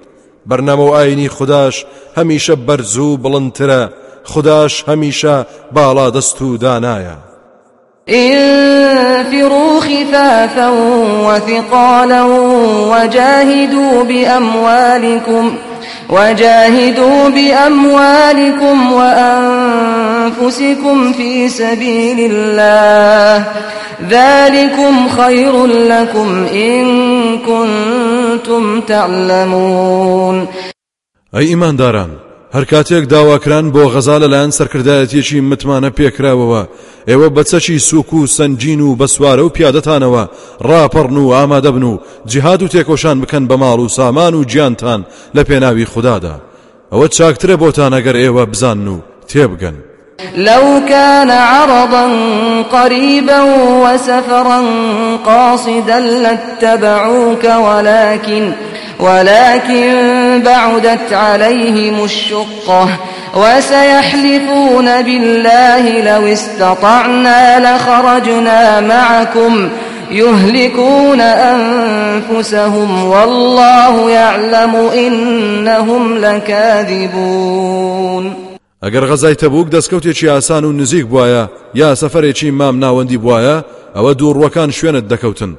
بەرنامە و ئاینی خودداش هەمیشە بەرز و بڵندترە خودداش هەمیشە باڵا دەست و دانایە. انفروا خفافا وثقالا وجاهدوا بأموالكم وجاهدوا بأموالكم وأنفسكم في سبيل الله. ذلكم خير لكم إن كنتم تعلمون. أي إيمان داران هەر کاتێک داواکران بۆ غەزا لەلایەن سەرکردایەتێکی متمانە پێکراوەوە ئێوە بەچەکی سوک و سنجین و بەسوارە و پیادەتانەوە. ڕاپەڕن و ئامادەبن و جیهاد و تێکۆشان بکەن بە ماڵ و سامان و گیانتان لە پێناوی خوددادا. ئەوە چاکترە بۆتان ئەگەر ئێوە بزان و تێبگەن. لو كان عرضا قريبا وسفرا قاصدا لاتبعوك ولكن ولكن بعدت عليهم الشقة وسيحلفون بالله لو استطعنا لخرجنا معكم يهلكون أنفسهم والله يعلم إنهم لكاذبون. ئەگەر غەزای تەبوک دەستکەوتێکی ئاسان و نزیک بواە یا سەفرێکی مام ناوەندی بواە ئەوە دووڕوەکان شوێنت دەکەوتن.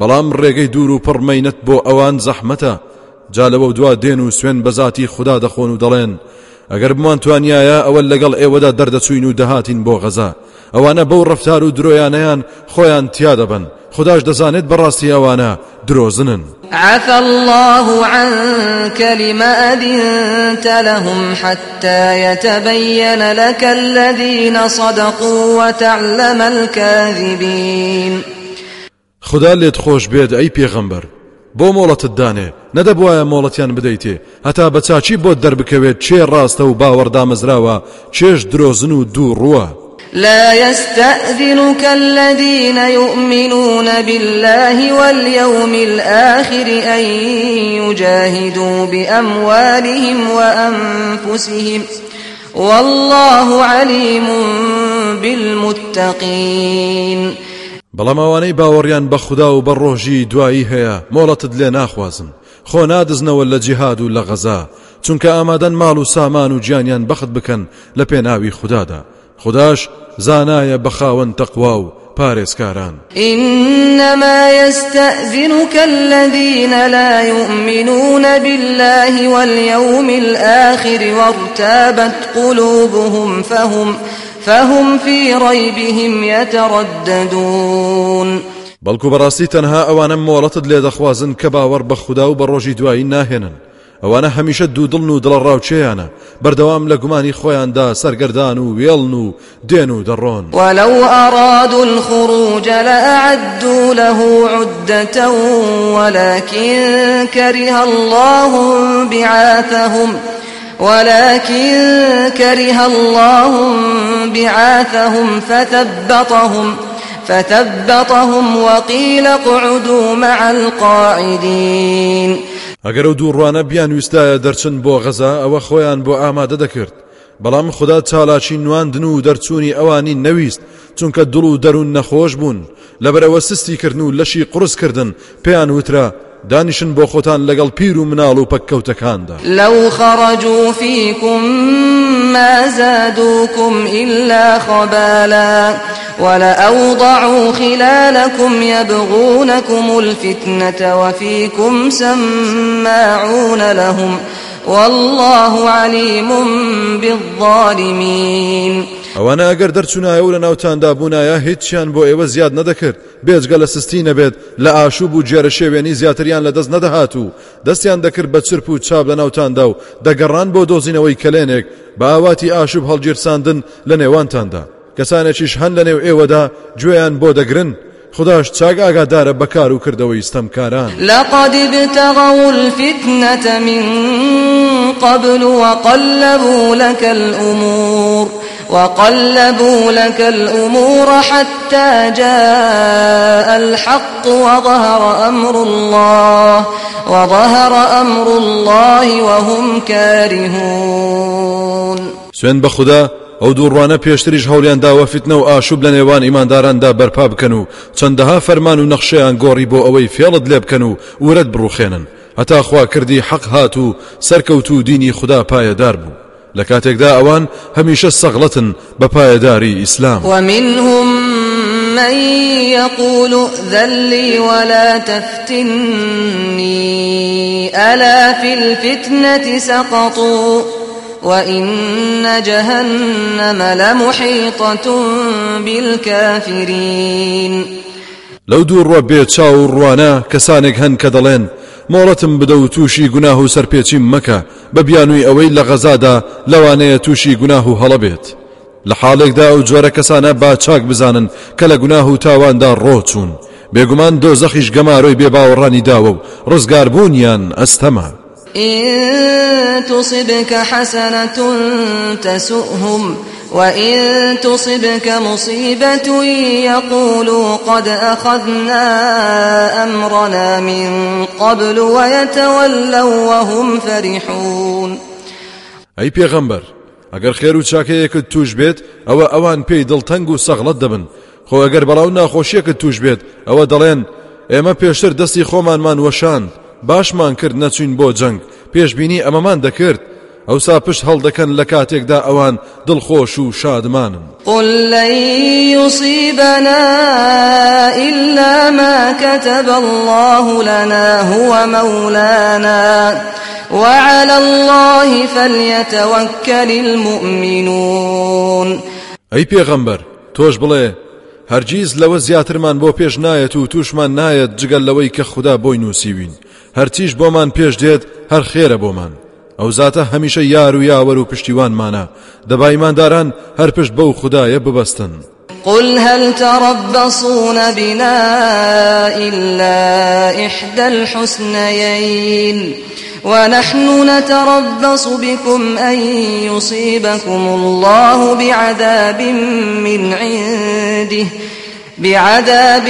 بەڵام ڕێگەی دوور و پڕمەینەت بۆ ئەوان زەحمەتە. جا لەوە دوا دێن و سوێن بەزاتی خوددا دەخۆن و دەڵێن. ئەگەر بمان توانایە ئەوە لەگەڵ ئێوەدا دەردەچوین و دەهاتین بۆ غەزا. ئەوانە بەو ڕفتار و درۆیانەیان خۆیان تیا دەبن خداش دەزانێت بەڕاستی ئەوانە درۆزنن. عفى الله عنك لما أذنت لهم حتى يتبين لك الذين صدقوا وتعلم الكاذبين. خدا لێت خۆش بێت ئەی پێغەمبەر. بۆ مۆڵەتت دانێ. نەدەبواە مۆڵەتیان بدەیتێ. هەتا بە چاچی بۆ دەربکەوێت چێ ڕاستە و باوەڕدامەزراوە چێش درۆزن و دوو ڕووە. لا يستأذنك الذين يؤمنون بالله واليوم الآخر أن يجاهدوا بأموالهم وأنفسهم والله عليم بالمتقين. بەڵام ئەوانەی باوەڕیان بە خوددا و بە ڕۆژی دوایی هەیە مۆڵەتت لێ ناخوازن. خۆ نادزنەوە لە جیهاد و لە غەزا چونکە ئامادەن ماڵ و سامان و گیانیان بەخت بکەن لە پێناوی خوددادا. خداش زانایە بەخاوەن تەقوا و پارێزکاران. إنما يستأذنك الذين لا يؤمنون بالله واليوم الآخر وارتابت قلوبهم فهم فهم في ريبهم يترددون. بەڵکو بەڕاستی تەنها ئەوانە مۆڵەتت لێ دەخوازن کە باوەڕ بە خوددا و بە ڕۆژی دوایی ناهێنن ئەوانە هەمیشە دوودڵن و دڵە ڕاوچەیانە بەردەوام لە گومانی خۆیاندا سەرگەردان و وێڵن و دێن و دەڕۆن الخروج لأعدوا له عدة ولكن كره الله بعاثهم ولكن كره الله بعاثهم فثبطهم فثبطهم وقيل اقعدوا مع القاعدين. ئەگەر ئەو دووڕوانە بیان ویستایە دەرچن بۆ غەزا ئەوە خۆیان بۆ ئامادە دەکرد. بەڵام خدا چالاکی نواندن و دەرچوونی ئەوانی نەویست چونکە دڵ و دەروون نەخۆش بوون. لەبەرەوە سستی کردن و لەشی قرسکردن پێیان وترا. دانیشن بۆ خۆتان لەگەڵ پیر و مناڵ و پەککەوتەکاندا. لو ما زادوكم إلا خبالا ولأوضعوا خلالكم يبغونكم الفتنة وفيكم سماعون لهم والله عليم بالظالمين. ئەوانە ئەگەر دەرچوونایە لە ناوتاندا بوونایە هیچیان بۆ ئێوە زیاد نەدەکرد. بێجگە لە سستی نەبێت لە ئاشوب و جێرە شێوێنی زیاتریان لە دەست نەدەهات و دەستیان دەکرد بە چرپ و چاپ لە ناوتاندا و دەگەڕان بۆ دۆزینەوەی کلێنێک بە ئاواتی ئاشوب هەڵگیرساندن لە نێوانتاندا. کەسانێکیش هەن لە نێو ئێوەدا گوێیان بۆ دەگرن. خداش چاک ئاگادارە بەکار و کردەوەی ستەمکاران. لقد ابتغوا الفتنة من قبل وقلبوا لك الأمور. وقلبوا لك الأمور حتى جاء الحق وظهر أمر الله وظهر أمر الله وهم كارهون. سوێن بخدا ئەو دووڕوانە پێشتریش هەولیان داوە فتنە و ئاشوب لە نێوان ئیمانداراندا بەرپا بکەن و چەندەها فەرمان و نەخشەیان گۆڕی بۆ ئەوەی فێڵت لێ بکەن و ورەت بڕوخێنن هەتا خوا کردی حەق هات و سەرکەوت و دینی خدا پایەدار بوو لە کاتێکدا ئەوان هەمیشە سەغڵەتن بە پایەداری ئیسلام ومنهم من يقول ذلي ولا تفتني ألا في الفتنة سقطوا وإن جهنم لمحيطة بالكافرين. لو دور ربي تشاو روانا كسانك هن كدلين مۆڵەتم بدە و تووشی گوناه و سەرپێچیم مەکە بە بیانووی ئەوەی لە غەزادا لەوانەیە تووشی گوناه و هەڵە بێت. لە حاڵێکدا ئەو جۆرە کەسانە با چاک بزانن کە لە گوناه و تاواندا ڕۆچوون بێگومان دۆزەخیش گەماڕۆی بێ باوەڕانی داوە و ڕزگار بوونیان ئەستەمە إن تصبك حسنة تسؤهم وإن تصبك مصيبة يقولوا قد أخذنا أمرنا من قبل ويتولوا وهم فرحون ئەی پێغەمبەر ئەگەر خێر و چاکەیەکت توش بێت ئەوە ئەوان پێی دڵتەنگ و سەغڵت دەبن. خۆ ئەگەر بەڵاو ناخۆشیەکت توش بێت ئەوە دەڵێن ئێمە پێشتر دەستی خۆمانمان وەشاند باشمان کرد نەچوین بۆ جەنگ. پێشببینی ئەمەمان دەکرد. ئەوسا پشت هەڵدەکەن لە کاتێکدا ئەوان دڵخۆش و شادمانن. قل لن يصيبنا إلا ما كتب الله لنا هو مولانا. وعلى الله فليتوكل المؤمنون. ئەی پێغەمبەر تۆش بڵێ هەرگیز لەوە زیاترمان بۆ پێش نایەت و تووشمان نایەت جگەل لەوەی کە خوددا بۆی نووسیوین. هەرچیش بۆمان پێش دێت هەر خێرە بۆمان. ئەو زاتە هەمیشە یار و یاوەر و پشتیوانمانە دەبایمانداران هەر پشت بەو خدایە ببەستن. قل هل تربصون بنا إلا إحدى الحسنيين ونحن نتربص بكم أن يصيبكم الله بعذاب من عنده بعذاب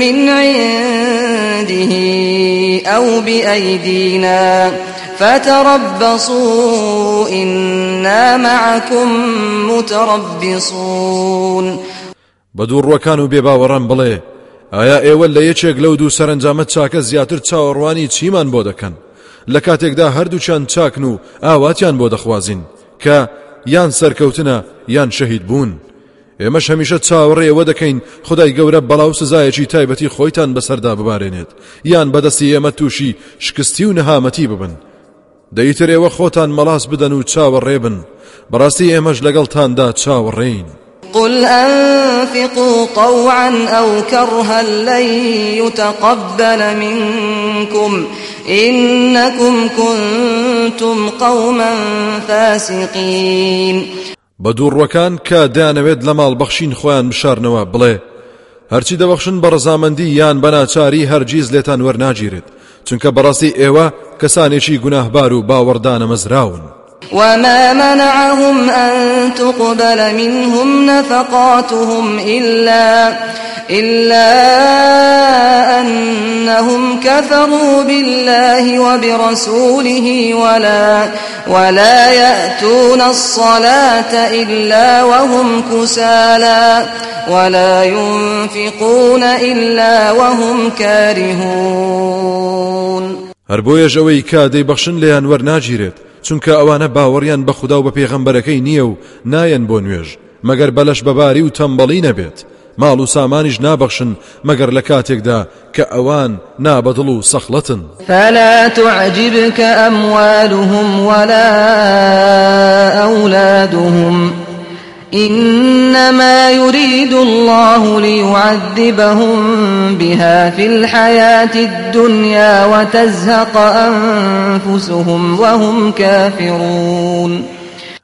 من عنده. أو بأيدينا فتربصوا إنا معكم متربصون. بەدوو ڕوەکان و بێباوەڕان بڵێ ئایا ئێوە لە یەکێک لەو دوو سەرنجامە چاکە زیاتر چاوەڕوانی چیمان بۆ دەکەن؟ لە کاتێکدا هەردووچان چاکن و ئاواتیان بۆ دەخوازین کە یان سەرکەوتنە یان شەهید بوون. ئێمەش هەمیشە چاوەڕێەوە دەکەین خدای گەورە بەڵاو سزایەکی تایبەتی خۆیتان بەسەردا ببارێنێت. یان بەدەستی ئێمە تووشی شکستی و نەهامەتی ببن. دەیتر ئێوە خۆتان مەلاس بدەن و چاوەڕێبن بەڕاستی ئێمەش لەگەڵتاندا چاوەڕێین قل أنفقوا طوعا أو كرها لن يتقبل منكم إنكم كنتم قوما فاسقين بەدووڕوەکان کە دایانەوێت لە ماڵ بەخشین خۆیان بشارنەوە. بڵێ هەرچی دەبەخشن بە ڕزامەندی یان بەناچاری هەرگیز لێتان وەرناگیرێت چونکە بەڕاستی ئێوە کەسانێکی گوناهبار و باوەڕدانە مەزراون. وما منعهم أن تقبل منهم نفقاتهم إلا إلا أنهم كفروا بالله وبرسوله ولا ولا يأتون الصلاة إلا وهم كسالى ولا ينفقون إلا وهم كارهون. هەر بۆیەش ئەوەی کا دەیبەخشن لێیان وەرناگیرێت چونکە ئەوانە باوەڕیان بە خوددا و بە پێغەمبەرەکەی نییە و نایەن بۆ نوێژ و تەمبەڵی نەبێت. ماڵ و سامانیش نابەخشن مەگەر لە کاتێکدا کە ئەوان نابەدڵ و سەخڵەتن. فلا تعجبك أموالهم ولا أولادهم. إنما يريد الله ليعذبهم بها في الحياة الدنيا وتزهق أنفسهم وهم كافرون.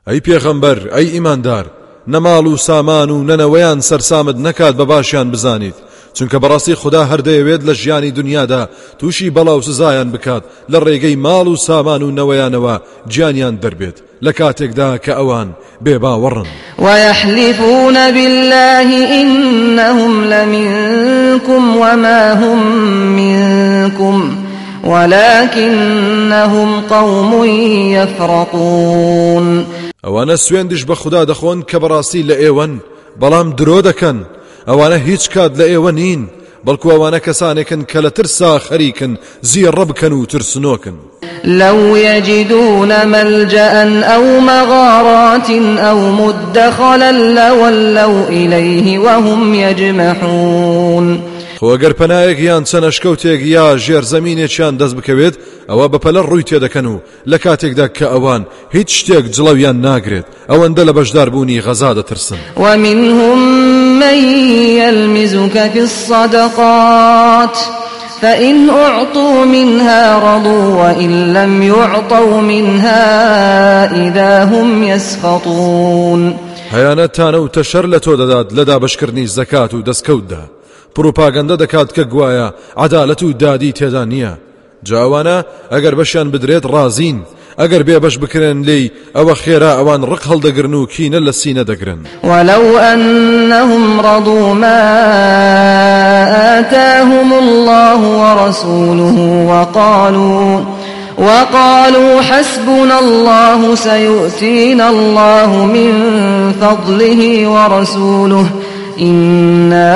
أي پیغمبر أي إيمان دار نەماڵ و سامان و نەنەوەیان سەرسامت نەکات بە باشیان بزانیت. چونکە بەڕاستی خدا هەردەیەوێت لە ژیانی دنیادا تووشی بەڵاو سزایان بکات لە ڕێگەی ماڵ و سامان و نەوەیانەوە گیانیان دەربێت. لە کاتێکدا کە ئەوان بێباوەڕن ويحلفون بالله إنهم لمنكم وما هم منكم ولكنهم قوم يفرقون ئەوانە سوێندش بە خوددا دەخۆن کە بەڕاستی لە ئێوەن بەڵام درۆ دەکەن ئەوانە هیچ کات لە ئێوە نین بەڵکو ئەوانە کەسانێکن کە لە ترسا خەریکن زیێڕە بکەن و ترسنۆکن لو يجدون ملجأ أو مغارات أو مدخلا لولوا إليه وهم يجمحون. خۆگەر پەنایەک یان چەنەشکەوتێک یا ژێر زمینێکیان دەست بکەوێت ئەوە بەپەلە ڕووی تێدەکەن و لە کاتێکدا کە ئەوان هیچ شتێک جڵەویان ناگرێت ئەوەندە لە بەشداربوونی غەزا دەترسن. ومنهم من يلمزك في الصدقات فإن أعطوا منها رضوا وإن لم يعطوا منها إذا هم يسخطون. هەیانەتانە و تەشەر لە تۆ دەدات لە دابشکردنی زەکات و دەستکەوتدا. پروپاگەندە دەکات کە گوایە عدالەت و دادی تێدا نییە. جاوانە ئەگەر بەشیان بدرێت ڕازین ئەگەر بێبش بکرێن لی ئەوە خێرا ئەوان ڕق هەڵدەگرن و کینە لە سینە ولو أنهم رضوا ما آتاهم الله ورسوله وقالوا وقالوا حسبنا الله سيؤتينا الله من فضله ورسوله إنا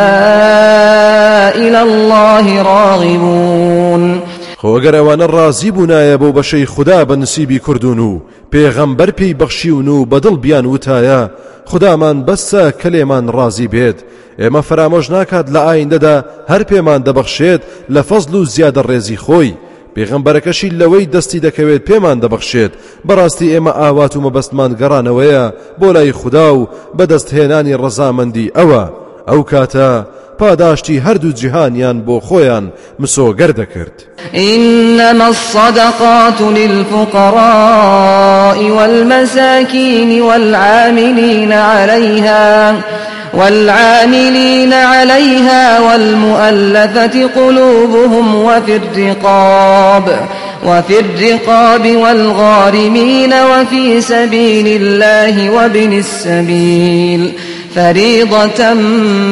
إلى الله راغبون. خۆگەر ئەوانە ڕازی بوونایە بۆ بەشەی خوددا بە نسیبی کوردون و پێغەمبەر پێی بەخشیون و بەدڵ بیان وتایە خدامان بەسە کە لێمان ڕازی بێت. ئێمە فرامۆژ ناکات لە ئایندەدا هەر پێمان دەبەخشێت لە فەزل و زیادە ڕێزی خۆی. پێغەمبەرەکەشی لەوەی دەستی دەکەوێت پێمان دەبەخشێت. بەڕاستی ئێمە ئاوات و مەبەستمان گەڕانەوەیە بۆ لای خوددا و بەدەستهێنانی ڕەزامەندی ئەوە. ئەو کاتە پاداشتی هەردوو جیهانیان بۆ خۆیان مسۆگەر دەکرد إنما الصدقات للفقراء والمساكين والعاملين عليها والعاملين عليها والمؤلفة قلوبهم وفي الرقاب وفي الرقاب والغارمين وفي سبيل الله وابن السبيل. فريضة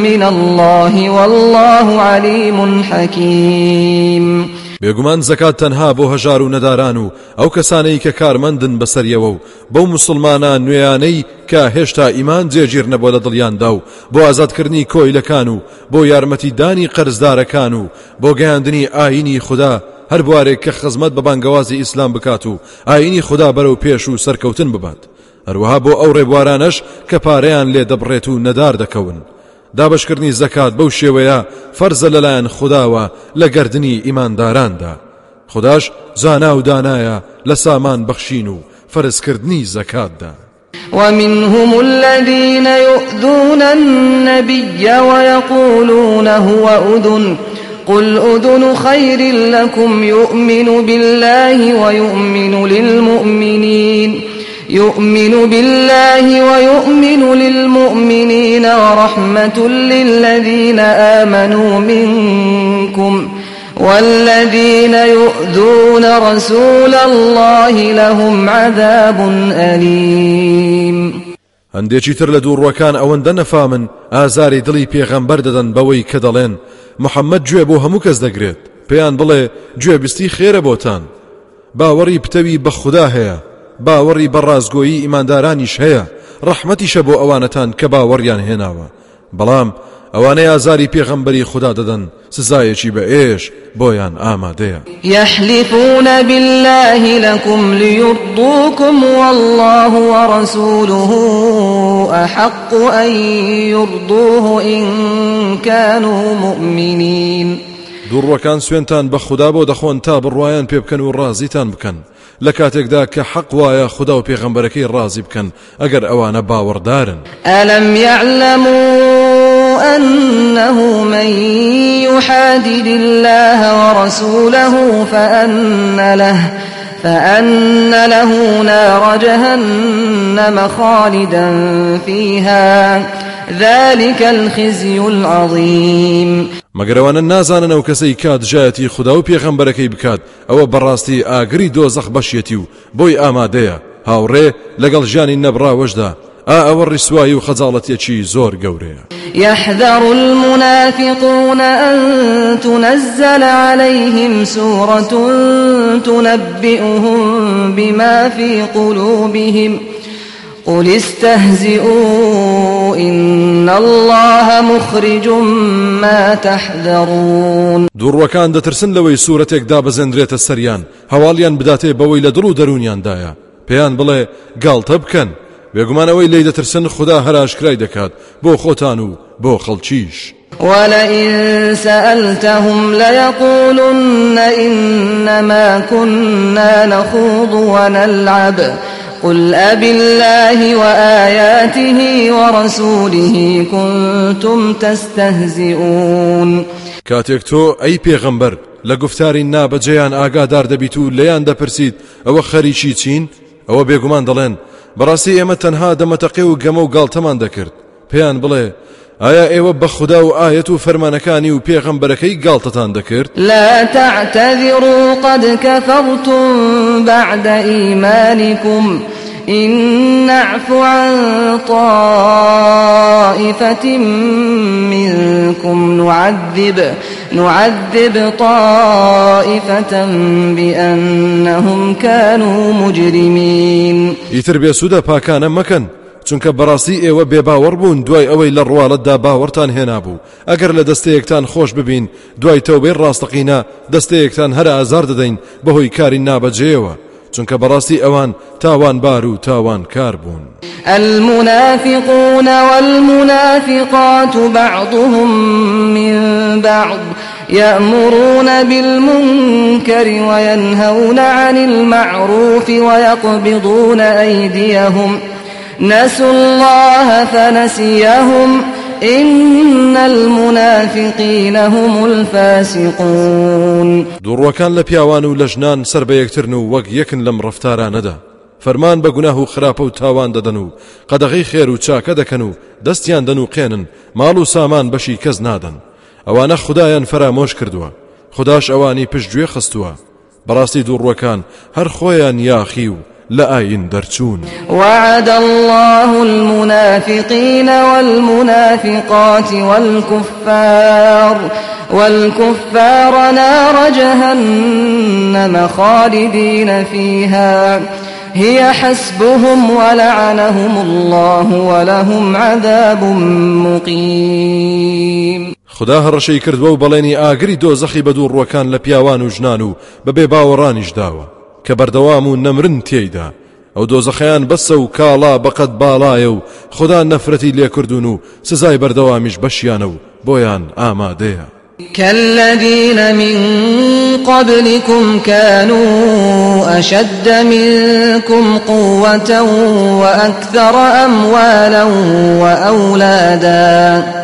من الله والله عليم حكيم. بێگومان زەکات تەنها بۆ هەژار و نەداران و ئەو کەسانەی کە کارمەندن بەسەریەوە و بەو مسلمانان نوێیانەی کە هێشتا ئیمان جێگیر نەبووە لە دڵیاندا و بۆ ئازادکردنی کۆیلەکان و بۆ یارمەتی دانی قەرزدارەکان و بۆ گەیاندنی ئاینی خوددا هەر بوارێک کە خزمەت بە بانگەوازی ئیسلام بکات و ئاینی خوددا بەرەو پێش و سەرکەوتن ببات. هەروەها بۆ ئەو ڕێبوارانش کە پارەیان لێ دەبڕێت و نەدار دەکەون. دابشکردنی زەکات بەو شێوەیە فەرزە لەلایەن خداوە لە گردردنی ئیمانداراندا. خداش زانا و دانایە لە سامان بەخشین و فەرزکردنی زەکاتدا. ومنهم الذين يؤذون النبي ويقولون هو أذن. قل أذن خير لكم يؤمن بالله ويؤمن للمؤمنين. يؤمن بالله ويؤمن للمؤمنين ورحمة للذين آمنوا منكم والذين يؤذون رسول الله لهم عذاب أليم. هەندێکی تر لە دووڕوەکان ئەوەندە نەفامن ئازاری دڵی پێغەمبەر دەدەن بەوەی کە دەڵێن. محەممەد گوێ بۆ هەموو کەس دەگرێت. پێیان بڵێ گوێبستی خێرە بۆتان. باوەڕی پتەوی بە خوددا هەیە. باوەڕی بەڕازگۆیی ئیماندارانیش هەیە. ڕەحمەتیشە بۆ ئەوانەتان کە باوەڕیان هێناوە. بەڵام ئەوانەی ئازاری پێغەمبەری خوددا دەدەن سزایەکی بە ئێش بۆیان ئامادەیە. يحلفون بالله لكم ليرضوكم والله ورسوله أحق أن يرضوه إن كانوا مؤمنين. دووڕەکان سوێنتان بە خوددا بۆ دەخۆن تا بڕواان پێ بکەن و ڕازیتان بکەن. لە کاتێکدا کە حەق وایە خوددا و پێغەمبەرەکەی ڕازی بکەن ئەگەر ئەوانە باوەڕدارن. ئەلم يعلموا أنه من يحادد الله ورسوله فأن له فأن له نار جهنم خالدا فيها. ذلك الخزي العظيم. مەگەرەوانە نازانن ئەو کەسەی کات ژایەتی خوددا و پێغەمبەرەکەی بکات ئەوە بەڕاستی ئاگری دۆزەخ بەشێتی و بۆی ئامادەیە. هاوڕێ لەگەڵ ژیانی نەبراوەشدا ئا ئەوە ڕیسایی و خەجاڵەتێکی زۆر گەورەیە. يحذر المنافقون أن تنزل عليهم سورة تنبئهم بما في قلوبهم قل استهزئوا إن الله مخرج ما تحذرون دوڕوەکان دەترسن لەوەی سوورەتێک دابەزێنرێتە سەریان هەواڵیان بداتێ بەوەی لە دڵ و دەرونیاندایە. پێیان بڵێ گاڵتە بکەن. بێگومانەوەی لی دەترسن خدا هەراشکرای دەکات بۆ خۆتان و بۆ خەڵکیش. ولئن سألتهم ليقولن إنما كنا نخوض ونلعب قل أب الله وآياته ورسوله كنتم تستهزئون کاتێک تۆ ئەی پێغەمبەر لە گفتاری نابەجێیان ئاگادار دەبیت و لەیان دەپرسید ئەوە خەریکی چین؟ ئەوە بێگومان دەڵێن بەڕاستی ئێمە تەنها دەمەتەقی و گەمە و گاڵتەمان دەکرد. پێیان بڵێ ئایا ئێوە بە خوددا و ئاەت و فەرمانەکانی و پێغەمبەرەکەی گاڵتەتان دەکرد؟ لا تعتذروا قد كفرتم بعد إيمانكم. إن نعف عن طائفة منكم نعذب نعذب طائفة بأنهم كانوا مجرمين. يتر بيسودا باكانا مكان چونکە بەڕاستی ئێوە بێباوەڕ بوون دوای ئەوەی لە ڕواڵەتدا باوەڕتان هێنابوو. ئەگەر لە دەستەیەکتان خۆش ببین دوای تەوبەی ڕاستەقینە دەستەیەکتان هەر ئازار دەدەین بەهۆی کاری نابەجێەوە. چونکە بەڕاستی ئەوان تاوان بار و تاوان کار بوون. المنافقون والمنافقات بعضهم من بعض يأمرون بالمنكر وينهون عن المعروف ويقبضون أيديهم ۖ نسوا الله فنسيهم. إن المنافقين هم الفاسقون. دوڕوەکان لە پیاوان و لە ژنان سەر بە یەکترن و وەک یەکن لەم ڕفتارانەدا و تاوان دەدەن و قەدەغی خێر و چاکە دەکەن و دەستیان سامان بەشی کەس نادەن ئەوانە خدایان فەرامۆش کردووە خداش ئەوانی پشتگوێ خستووە بەڕاستی دوڕوەکان هەر خۆیان یاخی و لآين درچون وعد الله المنافقين والمنافقات والكفار والكفار نار جهنم خالدين فيها. هي حسبهم ولعنهم الله ولهم عذاب مقيم. خدا هەڕەشەی کردووە و بەڵێنی ئاگری دۆزەخی بە دوو ڕوەکان لە پیاوان و ژنان و بەبێ باوەڕانیش داوە. کە بەردەوام و نەمرن تێیدا ئەو دۆزەخەیان بەسە و کاڵا خدا نەفرەتی لێکردون و سزای بەردەوامیش بەشیانە و بۆیان ئامادەیە. كالذين من قبلكم كانوا أشد منكم قوة وأكثر أموالا وأولادا.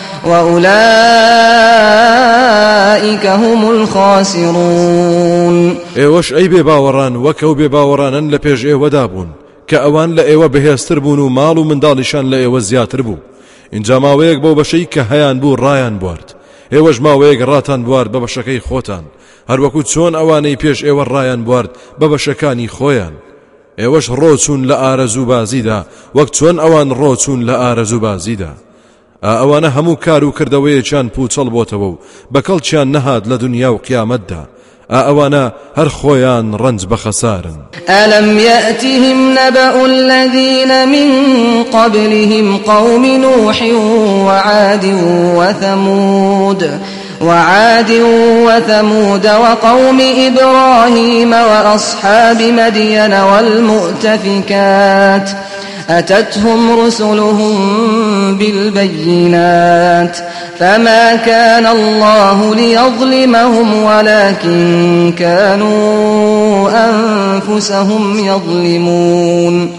وأولئك هم الخاسرون ئێوەش ئەی بێ باوەڕان وەکەو بێ باوەڕانن لە پێش ئێوەدا بوون کە ئەوان لە ئێوە بەهێزتر بوون و ماڵ و منداڵیشان لە ئێوە زیاتر بوو. اینجا ماوەیەک بۆ بەشەی کە هەیان بوو ڕایان بوارد. ئێوەش ماوەیەک ڕاتان بوارد بە بەشەکەی خۆتان. هەروەکو چۆن ئەوانەی پێش ئێوە ڕایان بوارد بە بەشەکانی خۆیان. ئێوەش ڕۆچون لە ئارەزوو بازیدا وەک چۆن ئەوان ڕۆچون لە ئارەزوو بازیدا ئەوانە هەموو کار و کردەوەیەکیان پوچەڵ بۆتەوە و بەکەڵچیان نەهات لە دنیا و قیامەتدا. ئەوانە هەر خۆیان ڕنج بەخەسارن. ئەلم يأتهم نبأ الذين من قبلهم قوم نوح وعاد وثمود وعاد وثمود وقوم إبراهيم وأصحاب مدين والمؤتفكات. أتتهم رسلهم بالبينات فما كان الله ليظلمهم ولكن كانوا أنفسهم يظلمون.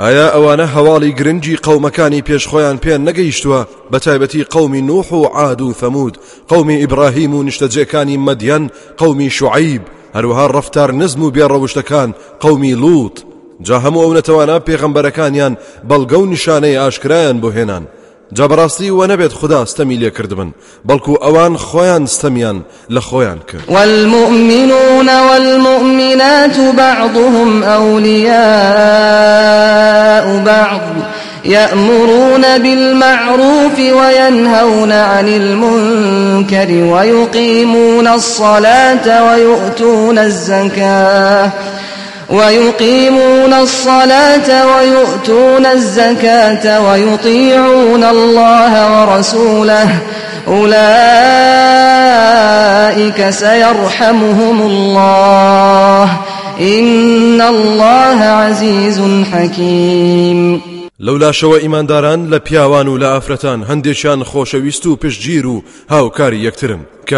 ئایا ئەوانە هەواڵی گرنگی قەومەکانی پێشخۆیان پێیان نەگەیشتووە بە تایبەتی قەومی نوح و عاد و ثەمود قەومی ئیبراهیم و نیشتەجێکانی مەدیەن قەومی شعیب هەروەها ڕفتار نزم و بێڕەوشتەکان لووت جا هەموو ئەو نەتەوانە پێغەمبەرەکانیان بەڵگە و نیشانەی ئاشکرایان بۆ هێنان جا بەڕاستی وە نەبێت خدا ستەمی لێ کردبن بەڵکو ئەوان کرد. والمؤمنون والمؤمنات بعضهم أولياء بعض يأمرون بالمعروف وينهون عن المنكر ويقيمون الصلاة ويؤتون الزكاة ويقيمون الصلاة ويؤتون الزكاة ويطيعون الله ورسوله. أولئك سيرحمهم الله. إن الله عزيز حكيم. شەوە ئیمانداران لە پیاوان و لە ئافرەتان هەندێکیان خۆشەویست و پشتگیر و هاوکاری یەکترن کە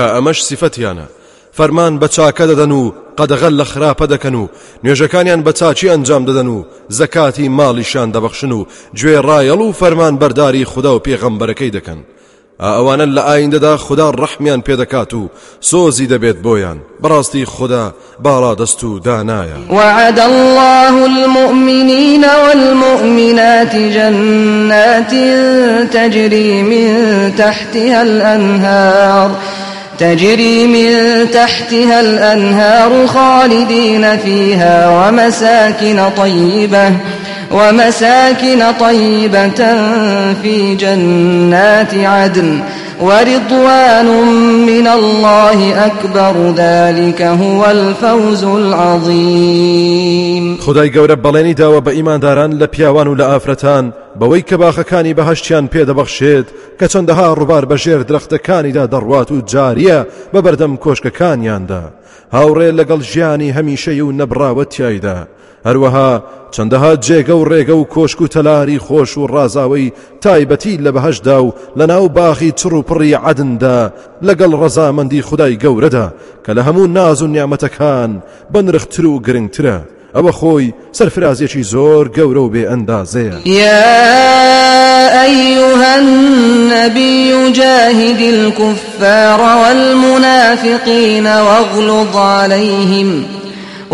فەرمان بە چاکە دەدەن و قەدەغەل لە خراپە دەکەن و نوێژەکانیان بە چاچی ئەنجام دەدەن و زەکاتی ماڵیشان دەبەخشن و گوێ ڕایەڵ و فەرمان بەرداری خوددا و پێغەمبەرەکەی دەکەن. ئەوانە لە ئایندەدا خوددا ڕەحمیان پێدەکات و سۆزی دەبێت بۆیان. بەڕاستی خوددا وعد الله المؤمنين والمؤمنات جنات تجري من تحتها الأنهار. تجري من تحتها الأنهار خالدين فيها ومساكن طيبة ومساكن طيبة في جنات عدن. ورضوان من الله أكبر. ذلك هو الفوز العظيم. خدای گەورە بەڵێنی داوە بە ئیمانداران لە پیاوان و لە ئافرەتان. بەوەی کە باخەکانی بەهشتیان پێدەبەخشێت کە چەندەها ڕووبار بەژێر درەختەکانیدا دەڕوات و جاریە بە بەردەم کۆشکەکانیاندا. هاوڕێ لەگەڵ ژیانی هەمیشەی و نەبراوە تایدا هەروەها چەندەها جێگە و ڕێگە و کۆشک و تەلاری خۆش و ڕازاوی تایبەتی لە بەهشدا و لە ناو باخی چڕ و پڕی عدندا لەگەڵ ڕەزامەندی خدای گەورەدا کە لە هەموو ناز و نیامەتەکان بنرختر و گرنگترە. ئەوە خۆی سەرفرازێکی زۆر گەورە و بێ ئەندازەیە يا أيها النبي جاهد الكفار والمنافقين واغلظ عليهم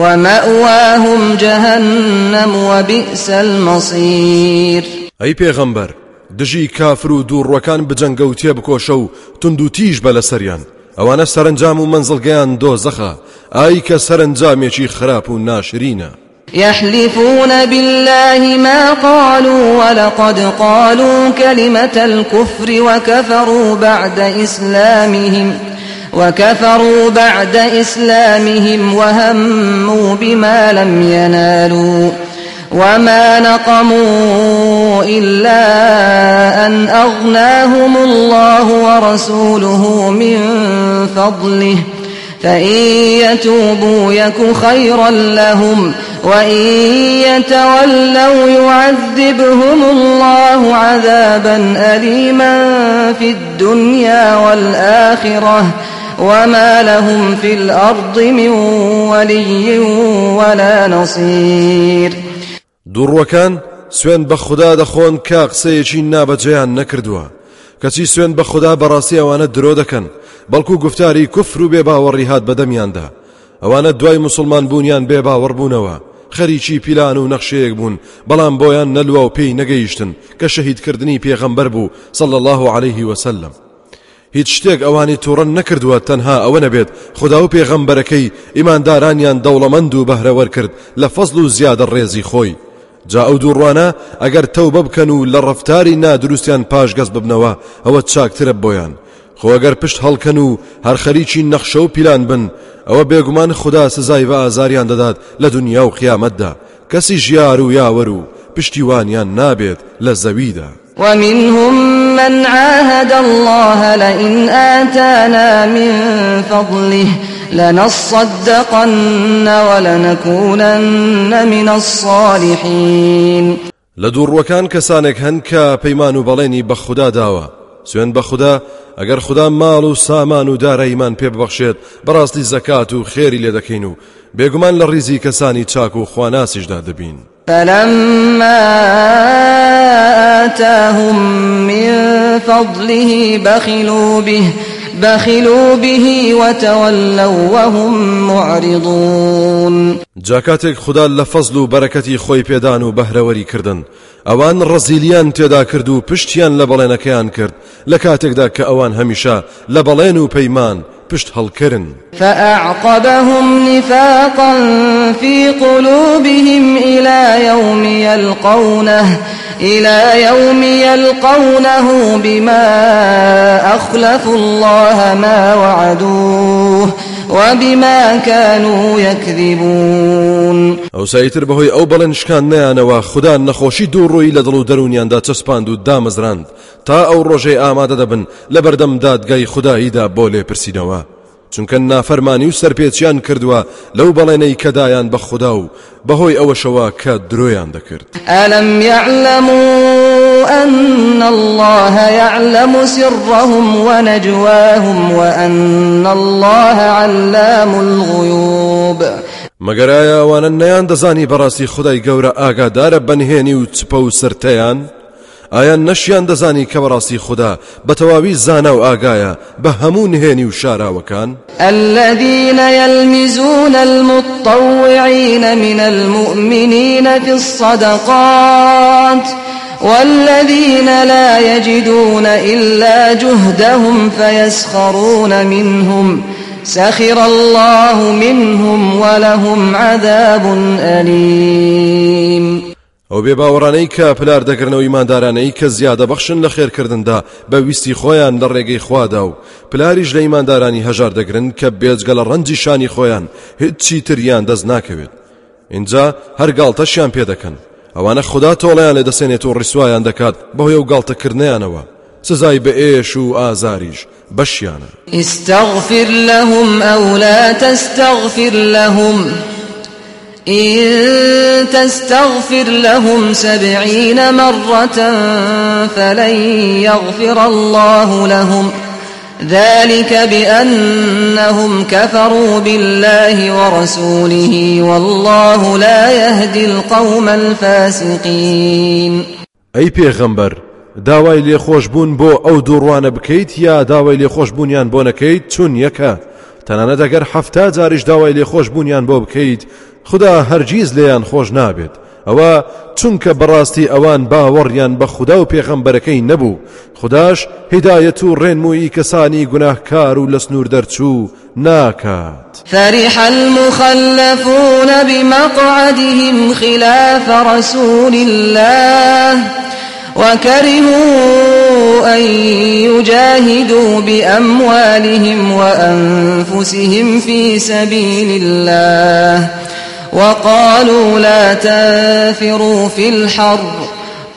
ومأواهم جهنم وبئس المصير. ئەی پێغەمبەر دژی کافر و دووڕوەکان بجەنگە و تێ بکۆشە و تند و تیژ بە لە سەریان. ئەوانە سەرنجام و منزڵگەیان دۆزەخە. ئای کە سەرنجامێکی خراپ و ناشرینە. يحلفون بالله ما قالوا ولقد قالوا كلمة الكفر وكفروا بعد إسلامهم. وكفروا بعد إسلامهم وهموا بما لم ينالوا وما نقموا إلا أن أغناهم الله ورسوله من فضله فإن يتوبوا يك خيرا لهم وإن يتولوا يعذبهم الله عذابا أليما في الدنيا والآخرة وما لهم في الأرض من ولي ولا نصير دوڕوەکان سوێن بە خوددا دەخۆن کە قسەیەکی نابەجێیان نەکردووە. کەچی سوێن بە خوددا بەڕاستی ئەوانە درۆ دەکەن بەڵکو گفتاری کوفر و بێ باوەڕی هات بەدەمیاندا ئەوانە دوای موسڵمان بوونیان بێ باوەڕبوونەوە خەریکی پیلان و نەخشەیەک بوون بەڵام بۆیان نەلووە و پێی نەگەیشتن کە شەهیدکردنی پێغەمبەر بوو صلى الله عليه وسلم. هیچ شتێک ئەوانی تووڕەن نەکردووە تەنها ئەوە نەبێت. خدا و پێغەمبەرەکەی ئیماندارانیان دەوڵەمەند و بەهرەوەر کرد لە فەزل و زیادە ڕێزی خۆی. جا ئەو دووڕوانە ئەگەر تەوبە بکەن و لە ڕفتاری نادروستیان پاشگەز ببنەوە ئەوە چاکترە بۆیان. خۆگەر پشت هەڵکەن و هەر خەریکی نەخشە و پیلان بن ئەوە بێگومان خدا سزای بە ئازاریان دەدات لە دنیا و قیامەتدا. کەسی ژیار و یاوەر و پشتیوانیان نابێت لە زەویدا. ومنهم من عاهد الله لئن آتانا من فضله لنصدقن ولنكونن من الصالحين. لدوڕوەکان کەسانێک هەن کە پەیمان و بەڵێنی بە خوددا داوە سوێن بە خوددا ئەگەر خوددا ماڵ و سامان و دارەیمان پێ ببەخشێت بەڕاستی زەکات و خێری لێ دەکەین و بێگومان لە کەسانی چاک و خواناسیشدا دەبین فلما آتاهم من فضله بخلوا به بخلوا به وتولوا وهم معرضون. جاکاتێک خدا لە فەزل و بەرەکەتی خۆی پێدان و بەهرەوەری کردن. ئەوان ڕزیلیان تێدا کرد و پشتیان لە بەڵێنەکەیان کرد. لە کاتێکدا کە ئەوان هەمیشە لە بەڵێن و پەیمان پشت هەڵکردن. فأعقبهم نفاقا في قلوبهم إلى يوم يلقونه. إلى يوم يلقونه بما أخلفوا الله ما وعدوه وبما كانوا يكذبون. ئەو سایتر بەهۆی ئەو بەڵێن شکان نیانەوە خوددا نەخۆشی دوو ڕووی لە دڵ و دەرونیاندا چەسپاند و دامەزراند تا ئەو ڕۆژەی ئامادە دەبن لە بەردەم دادگای خودداییدا بۆ لێپرسینەوە چونکە نافەرمانی و سەرپێچیان کردووە لەو بەڵێنەی کەدایان بە خوددا و بەهۆی ئەوەشەوە کە درۆیان دەکرد. ئەلم يعلموا أن الله يعلم سرهم ونجواهم وأن الله علام الغيوب. مەگەرایە ئەوانە نەیان دەزانی بەڕاستی خدای گەورە ئاگادارە بەنهێنی و چپە و سرتەیان؟ ئایا نەشیان دەزانی کە بەڕاستی خوددا بە زانە و ئاگایە بە هەموو نهێنی و شاراوەکان. الذين يلمزون المطوعين من المؤمنين في الصدقات والذين لا يجدون إلا جهدهم فيسخرون منهم. سخر الله منهم ولهم عذاب أليم. ئەو بێ باوەڕانەی کە پلار دەگرنەوە ئیماندارانەی کە زیادە بەخشن لە خێرکردندا بە ویستی خۆیان لە ڕێگەی خوادا و پلاریش لە ئیماندارانی هەژار دەگرن کە بێجگە لە ڕەنجی شانی خۆیان هیچی تریان دەست ناکەوێت. ئینجا هەر گاڵتەشیان پێ دەکەن. ئەوانە خوددا تۆڵیان لێ دەسێنێت و ڕیسوایان دەکات بەهۆی و گاڵتەکردنیانەوە. سزای بە ئێش و ئازاریش بەشیانە استغفر لهم أو لا تستغفر لهم إن تستغفر لهم سبعين مرة فلن يغفر الله لهم. ذلك بأنهم كفروا بالله ورسوله والله لا يهدي القوم الفاسقين. أي پیغمبر داوای لێخۆشببوون بۆ ئەو دووڕوانە بکەیت یا داوای لێخۆشببوونیان بۆ نەکەیت؟ چون یەکە. تەنانەت ئەگەر هەفتا جاریش داوای لێخۆشببوونیان بۆ بکەیت خدا هەرگیز لێیان خۆش نابێت. ئەوە چونکە بەڕاستی ئەوان باوەڕیان بە خوددا و پێغەمبەرەکەی نەبوو. خداش هدایەت و ڕێنمووی کەسانی گوناهکار و لە سنوور دەرچوو ناکات. فرح المخلفون بمقعدهم خلاف رسول الله وكرهوا أن يجاهدوا بأموالهم وأنفسهم في سبيل الله وقالوا لا تنفروا في الحر.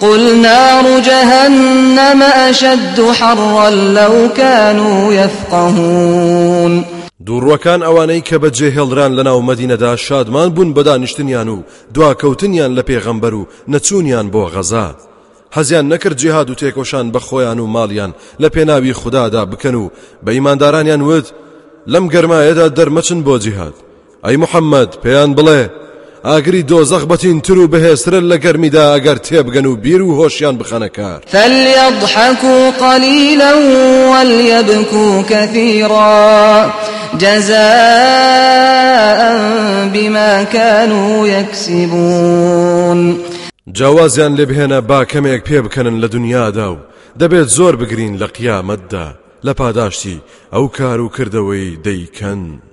قل نار جهنم أشد حرا لو كانوا يفقهون. دووڕوەکان ئەوانەی کە بە جێهێڵران لەناو مەدینەدا شادمان بوون بەدانیشتنیان و دواکەوتنیان لە پێغەمبەر و نەچوونیان بۆ غەزا. هەزیان نەکرد جیهاد و تێکۆشان بە خۆیان و ماڵیان لە پێناوی خوددادا بکەن و بە ئیماندارانیان وت لەم گەرمایەدا دەرمەچن بۆ جیهاد. ئەی محەممەد پێیان بڵێ ئاگری دۆزەخ بەتین تر و بەهێسترن لە گەرمیدا ئەگەر تێبگەن و بیر و هۆشیان بخەنە کار. فليضحكوا قليلا وليبكوا كثيرا جزاء بما كانوا يكسبون جیاوازیان لێ بهێنە با کەمێک پێ بکەنن لە دنیادا و دەبێت زۆر بگرین لە قیامەتدا. لە پاداشتی ئەو کار و کردەوەی دەیکەن.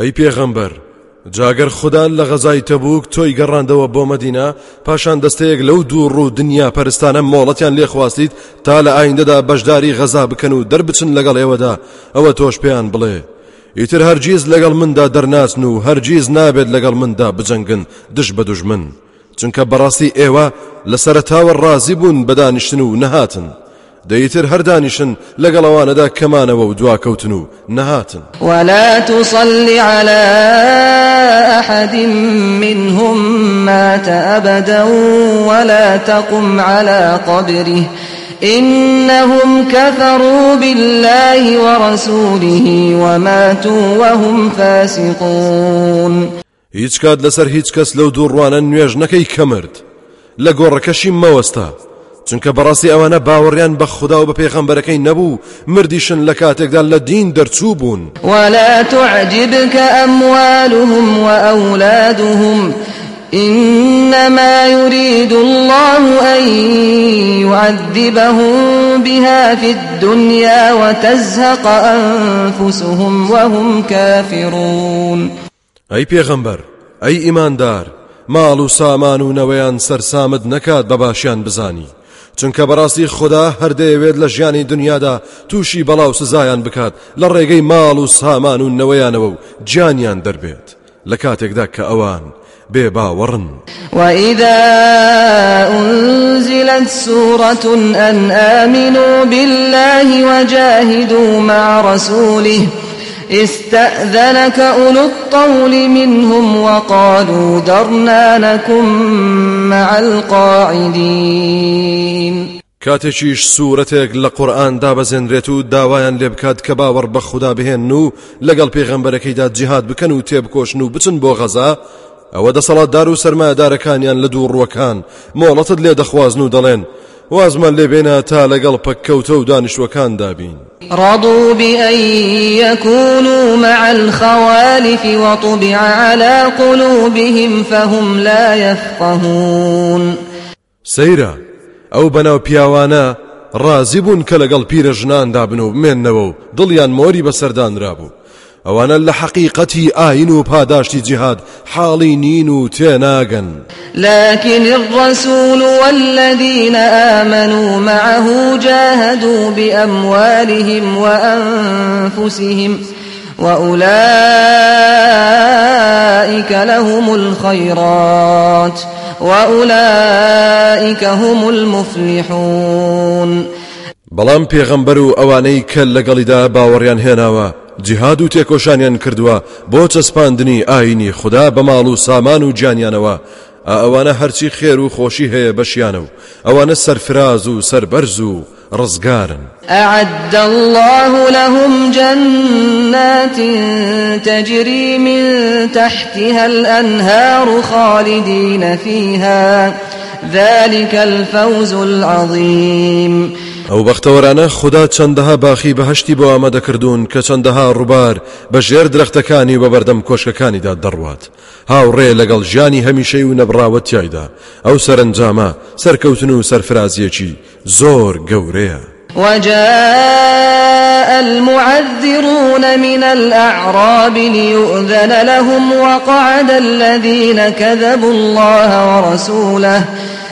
أي پیغمبر جاگەر خوددا لە غەزای تەبووک تۆی گەڕاندەوە بۆ مدینە پاشان دەستەیەک لەو دوور ڕوو دنیا پەرستانە مۆڵەتیان لێ خواستیت تا لە ئایندەدا بەشداری غەزا بکەن و دەربچن لەگەڵ ئێوەدا ئەوە تۆش پێیان بڵێ. ئیتر هەرگیز لەگەڵ مندا دەرناچن و هەرگیز نابێت لەگەڵ مندا بجەنگن دش بە دوژمن چونکە بەڕاستی ئێوە لە سەرتاوە ڕازی بوون بەدانیشتن و نەهاتن. دەیتر هەردانیشن لەگەڵەوانەدا کەمانەوە و دواکەوتن و نەهاتن. ولا تصل على أحد منهم مات أبدا ولا تقم على قبره إنهم كفروا بالله ورسوله وماتوا وهم فاسقون. هیچ کات لەسەر هیچ کەس لەو دووڕوانە نوێژ نەکەی کەمرد. لە گۆڕەکەشی مەوەستا. چونکە بەڕاستی ئەوانە باوەڕیان بە خوددا و بە پێخەمبەرەکەی نەبوو مردیشن لە کاتێکدا لە دین دەرچوو بوون. ولا تعجبك أموالهم وأولادهم إنما يريد الله أن يعذبهم بها في الدنيا وتزهق أنفسهم وهم كافرون. أي پیغمبر أي إيماندار ماڵ و سامان و نەوەیان سەرسامت نەکات بە باشیان بزانی. چونکە بەڕاستی خدا هەردەیەوێت لە ژیانی دنیادا تووشی بەڵاو سزایان بکات لە ڕێگەی ماڵ و سامان و نەوەیانەوە و گیانیان دەربێت. لە کاتێکدا کە ئەوان بێباوەڕن وإذا أنزلت سورة أن آمنوا بالله وجاهدوا مع رسوله استأذنك أولو الطول منهم وقالوا درنا نكن مع القاعدين. کاتێکیش سوورەتێک لە قورآان دابەزێنرێت و داوایان لێ بکات کە باوەڕ بە خوددا بهێن و لەگەڵ پێغەمبەرەکەیدا جیهات بکەن و تێبکۆشن و بچن بۆ غەزا. ئەوە دەسەڵاتدار و سەرمایهدارەکانیان لە دوو ڕوەکان مۆڵەتت لێ دەخوازن وازمان لێبێنە تا لەگەڵ پەککەوتە و دانیشتوەکان دابین رضوا بأن يكونوا مع الخوالف وطبع على قلوبهم فهم لا يفقهون. سەیرە ئەو بەناو پیاوانە ڕازی بوون کە لەگەڵ پیرە ژناندا بن و بمێننەوە و دڵیان مۆری بەسەردانرابوو ئەوانە لە حقیقەتی ئاین و پاداشتی جهاد حاڵی نین و تێناگەن لكن الرسول والذين آمنوا معه جاهدوا بأموالهم وأنفسهم وأولئك لهم الخيرات وأولئك هم المفلحون. بەڵام پێغەمبەر و ئەوانەی کە لەگەڵیدا باوەڕیان هێناوە جیهاد و تێکۆشانیان کردووە. بۆ چەسپاندنی ئاینی خوددا بە ماڵ و سامان و جانیانەوە. ئەوانە هەرچی خێر و خۆشی هەیە بەشیانە أعد الله لهم جنات تجري من تحتها الأنهار خالدين فيها. ذلك الفوز العظيم. ئەو بەختەوەرانە خدا چەندەها باخی بەهشتی بۆ ئامادەکردوون کە چەندەها ڕووبار بە ژێر درەختەکانی و بەبەردەم کۆشکەکانیدا دەڕوات. هاوڕێ لەگەڵ ژیانی هەمیشەی و نەبراوەت تایدا ئەو سەرنجامە سەرکەوتن و سەرفرازیەکی زۆر گەورەیە. وجاء المعذرون من الأعراب ليؤذن لهم وقعد الذين كذبوا الله ورسوله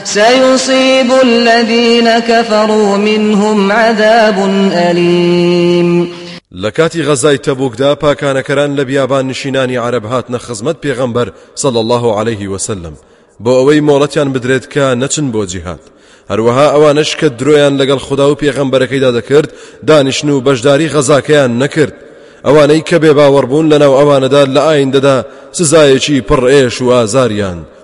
سيصيب الذين كفروا منهم عذاب أليم. لكاتي غزاي تبوكدا پاکانەکەران لە بیابان نشینانی عرب هاتنە خزمەت پێغەمبەر صلى الله عليه وسلم. بۆ ئەوەی مۆڵەتیان بدرێت کە نەچن بۆ جیهاد هەروەها ئەوانەش کە درۆیان لەگەڵ خوددا و پێغەمبەرەکەیدا دەکرد دانیشن و بەشداری غەزاکەیان نەکرد. ئەوانەی کە بێ باوەڕبوون لەناو ئەوانەدا لە ئایندەدا سزایەکی پڕ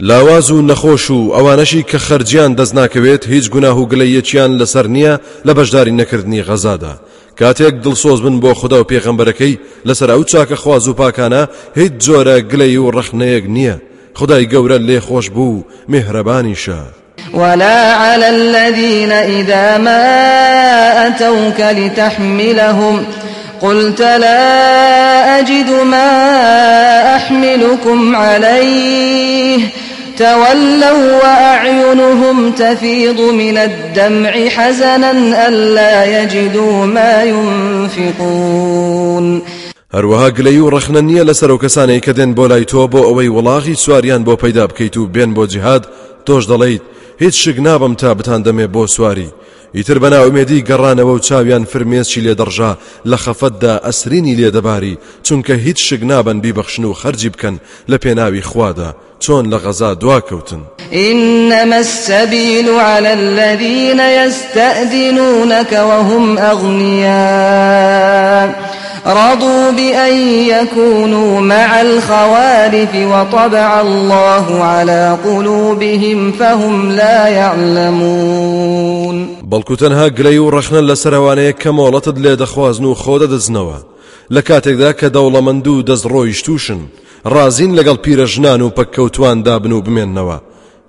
لاواز و نەخۆش و ئەوانەشی کە خەرجیان دەست ناکەوێت هیچ گوناه و گلەیەکیان لەسەر نییە لە بەشداری نەکردنی غەزادا. کاتێک دڵسۆز بن بۆ خوددا و پێغەمبەرەکەی لەسەر ئەو چاکە خواز و پاکانە هیچ جۆرە گلەی و ڕەخنەیەک نییە. خدای گەورە لێ خۆش بوو میهرەبانیشە ولا على الذين إذا ما أتوك لتحملهم قلت لا أجد ما أحملكم عليه تولوا وأعينهم تفيض من الدمع حزنا ألا يجدوا ما ينفقون. هەروەها گلەی و ڕەخنە نییە لەسەر و کەسانەی کە دێن بۆ لای تۆ بۆ ئەوەی وڵاغی سواریان بۆ پەیدا بکەیت و بێن بۆ جیهاد تۆش دەڵیت هیچ شک نابم تا بتان دەمێ بۆ سواری ئیتر بەنا ئومێدی گەڕانەوە و چاویان فرمێسکی لێ دەڕژا لە خەفەتدا ئەسرینی لێدەباری چونکە هیچ نابن چۆن لە غەزا دواکەوتن إنما السبيل على الذين يستأذنونك وهم أغنياء. رضوا بأن يكونوا مع الخوالف وطبع الله على قلوبهم فهم لا يعلمون. بەڵکو تەنها گلەی و ڕەخنە لە سەروانەیە کە مۆڵەتت لێ دەخوازن و خۆدە دەزنەوە لە ڕازین لەگەڵ پیرە ژنان و پەککەوتوان دابن و بمێننەوە.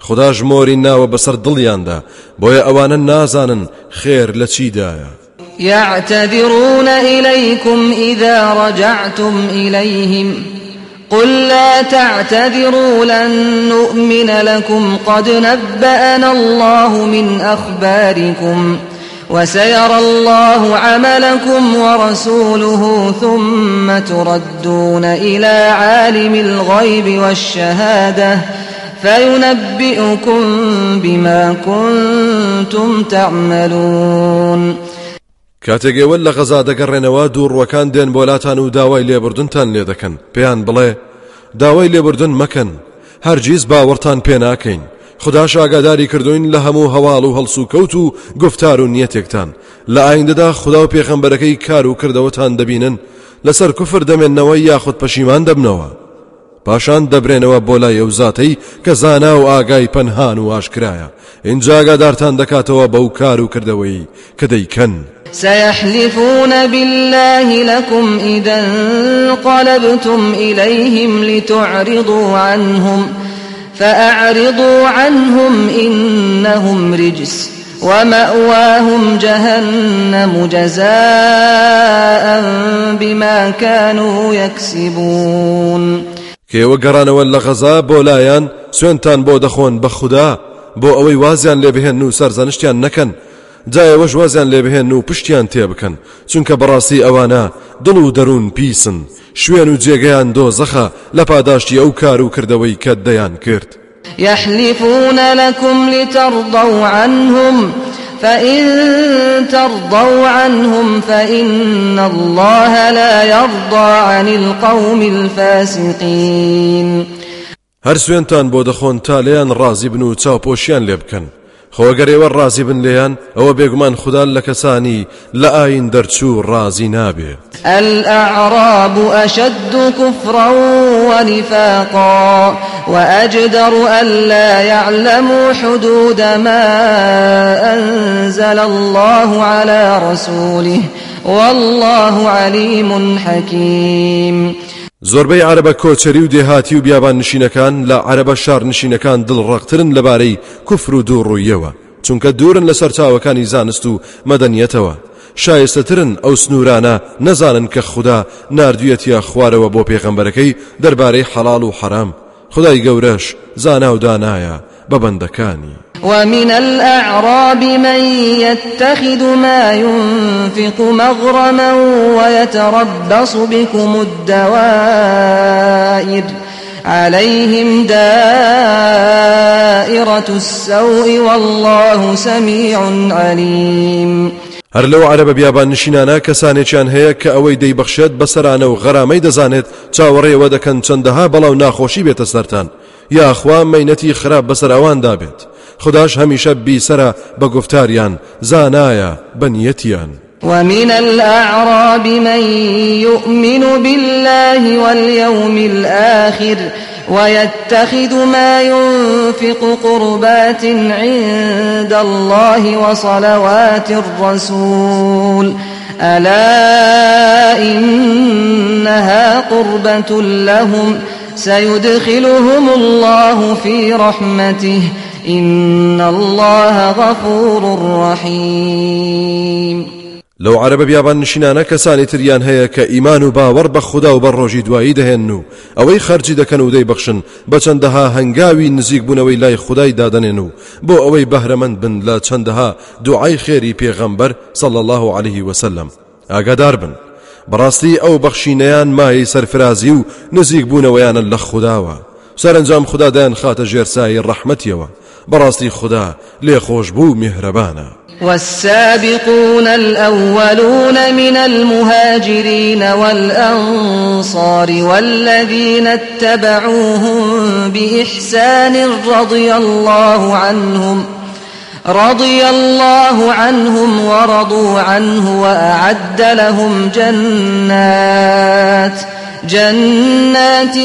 خدا ژمۆری ناوە بەسەر دڵیاندا. بۆیە ئەوانە نازانن خێر لە چیدایە يعتذرون إليكم إذا رجعتم إليهم. قل لا تعتذروا لن نؤمن لكم قد نبأنا الله من أخباركم. وسيرى الله عملكم ورسوله ثم تردون إلى عالم الغيب والشهادة فينبئكم بما كنتم تعملون. کاتێک ئێوە لە غەزا دەگەڕێنەوە دووڕوەکان دێن بۆلاتان و داوای لێبوردنتان لێ دەکەن. پێیان بڵێ داوای لێبوردن مەکەن. هەرگیز باوەڕتان پێ ناکەین. خداش ئاگاداری کردوین لە هەموو هەواڵ و هەڵسو کەوت و گفتار و نیەتێکتان. لە ئایندەدا خدا و پێخەمبەرەکەی کار و کردەوەتان دەبینن لەسەر کوفر دەمێنەوە یاخود پەشیمان دەبنەوە. پاشان دەبرێنەوە بۆ لای ئەو زاتەی کە زانا و ئاگای پەنهان و ئاشکرایە. اینجاگادارتان دەکاتەوە بەو کار و کردەوەی کە دەیکەن. سيحلفون بالله لكم إذا انقلبتم إليهم لتعرضوا عنهم فأعرضوا عنهم إنهم رجس ومأواهم جهنم جزاء بما كانوا يكسبون. کێوە گەڕانەوە لە غەزا بۆ لایەن سوێنتان بۆ دەخۆن بە خوددا بۆ ئەوەی وازیان لێ بهێن و سەرزانشتیان نەکەن. جایەوە ژوازیان لێ بهێن و پشتیان تێ بکەن چونکە بەڕاستی ئەوانە دڵ و دەروون پیسن. شوێن و جێگەیان دۆ زەخە لە پاداشتی ئەو کار و کردەوەی کە دەیان کرد. يحلفون لكم لترضوا عنهم فإن ترضوا عنهم فإن الله لا يرضى عن القوم الفاسقين. هەر سوێنتان بۆ دەخۆن تا لێیان ڕازی بن و چاوپۆشیان لێ بکەن. خۆگەرێوە ڕازی بن لێیان ئەوە بێگومان خوددا لە کەسانی لە ئاین دەرچوو ڕازی نابێت. الأعراب أشد كفرا ونفاقا وأجدر ألا يعلموا حدود ما أنزل الله على رسوله والله عليم حكيم. زۆربەی عربە کۆچەری و دێهاتی و بیابان نشینەکان لە عربە شار نشینەکان دڵڕەقترن لەبارەی کوفر و دووڕوویەوە چونکە دوورن لە سەرچاوەکانی زانست و مەدەنیەتەوە. شایستەترن ئەو سنوورانە نەزانن کە خوددا نردویەتە خوارەوە بۆ پێغەمبەرەکەی دەربارەی حەڵال و حرام خدای گەورەش زانا و دانایە. بە بەندەکانی ومن الأعراب من يتخذ ما ينفق مغرما ويتربص بكم الدوائر. عليهم دائرة السوء والله سميع عليم. هەر لەو عربە بیابان نشینانە کەسانێکیان هەیە کە ئەوەی دەیبەخشێت بەسەرانە و غەرامەی دەزانێت چاوەڕێوە دەکەن چەندەها بەڵاو ناخۆشی بێتە سەران یاخوا مەینەتی خراپ بەسەر ئەوان دابێت. خداش هەمیشە بیسرە بە گفتاریان زانایە بەنیەتیان ومن الأعراب من يؤمن بالله واليوم الآخر ويتخذ ما ينفق قربات عند الله وصلوات الرسول. ألا إنها قربة لهم؟ سيدخلهم الله في رحمته. إن الله غفور رحيم. لەو عربە بیابان نشینانە کەسانی تریان هەیە کە ئیمان و باوەڕ بە خوددا و بە ڕۆژی دوایی دەهێن و ئەوەی خەرجی دەکەن و دەی بەخشن بە چەندەها هەنگاوی نزیک بوونەوەی بن لە چەندەها دوعای خێری پێغەمبەر صل الله عليه وسلم. ئاگادار بن. بەڕاستی ئەو بەخشینەیان مای سەرفرازی و نزیک بوونەوەیانە لە خودداوە سەرنجام خوددادایان خاتە ژێرسایی ڕەحمەتیەوە بەڕاستی خوددا لێخۆش بوو میهرەبانە والسابقون الأولون من المهاجرين والأنصار والذين اتبعوهم بإحسان رضي الله عنهم رضي الله عنهم ورضوا عنه وأعد لهم جنات جنات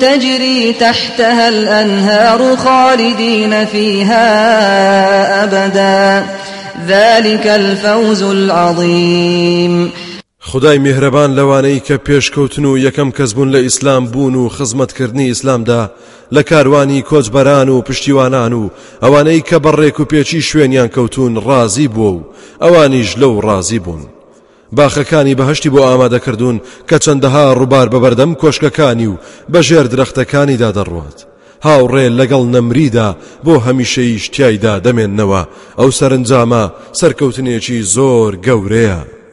تجري تحتها الأنهار خالدين فيها أبداً ذلك الفوز العظيم. خدای میهرەبان لەوانەی کە پێشکەوتن و یەکەم کەس بوون لە ئیسلام بوون و خزمەتکردنی ئیسلامدا لە کاروانی کۆچبەران و پشتیوانان و ئەوانەی کە بەڕێک و پێچی شوێنیان کەوتون ڕازی بووە و ئەوانیش لەو ڕازی بوون. باخەکانی بەهشتی بۆ ئامادەکردوون کە چەندەها ڕووبار بەبەردەم کۆشکەکانی و بەژێر درەختەکانیدا دەڕوات. هاوڕێ لەگەڵ نەمریدا بۆ هەمیشەی شتیایدا دەمێننەوە. ئەو سەرنجامە سەرکەوتنێکی زۆر گەورەیە.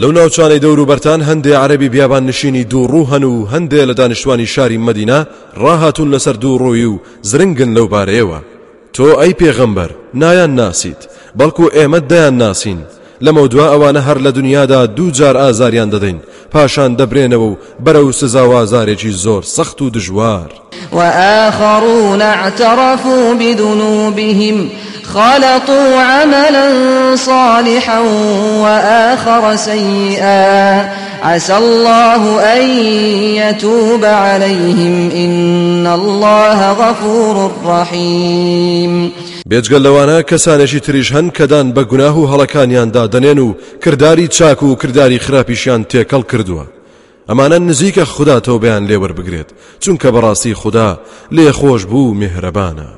لەو ناوچانەی دەور و بەرتان هەندێ عربی بیابان نشینی دوو ڕوو هەن و هەندێ لە دانیشتوانی شاری مدینە ڕاهاتون لەسەر دوو ڕۆی و زرنگن لەو بارەیەوە. تۆ ئەی پێغەمبەر نایان ناسیت بەڵکو ئێمە دەیان ناسین. لەمە دوا ئەوانە هەر لە دنیادا دوو جار ئازاریان دەدەین. پاشان دەبرێنەوە و بەرە و سزاوازارێکی زۆر سەخت و دژوار. وآخرون اعترفوا بذنوبهم خلطوا عملا صالحا وآخر سيئا. عسى الله أن يتوب عليهم. إن الله غفور رحيم. بێجگەل لەوانە کەسانێکی تریش هەن کەدان بە گوناه و هەڵەکانیاندا دەنێن و کردداری چاک و کردداری خراپیشیان تێکەڵ کردووە. ئەمانە نزیکە خوددا تۆ بەیان لێوەربگرێت چونکە بەڕاستی خوددا لێ خۆش بوو میهرەبانە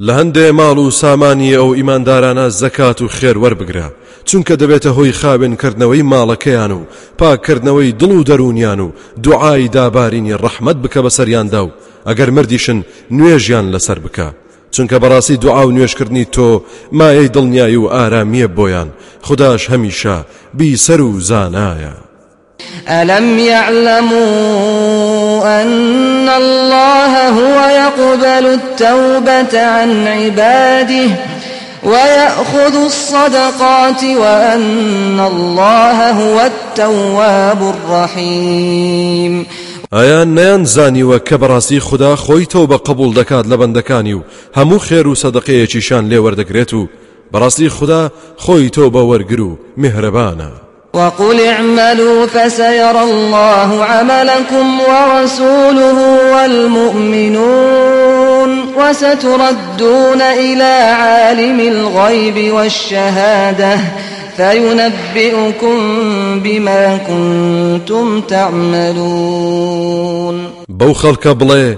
لە هەندێ ماڵ و سامانی ئەو ئیماندارانە زەکات و خێر وەربگرە. چونکە دەبێتە هۆی خاوێنکردنەوەی ماڵەکەیان و پاکردنەوەی دڵ و دەرونیان و دوعای دابارینی ڕەحمت بکە بە سەریاندا و ئەگەر مردیشن نوێژیان لەسەر بکە. چونکە بەڕاستی دوعا و نوێشکردنی تۆ مایەی دڵنیایی و ئارامیە بۆیان. خداش هەمیشە بیسەر و زانایە. ألم يعلموا أن الله هو يقبل التوبة عن عباده ويأخذ الصدقات وأن الله هو التواب الرحيم. ئایان نەیان زانیوە کە بەڕاستی خوددا خۆی تەو بە قبول دەکات لە بەندەکانی و هەموو خێر و سەدەقەیەکیشان لێ وەردەگرێت و بەڕاستی خوددا خۆی تۆ وقل اعملوا فسيرى الله عملكم ورسوله والمؤمنون وستردون إلى عالم الغيب والشهادة فينبئكم بما كنتم تعملون. بو خەڵکە بڵێ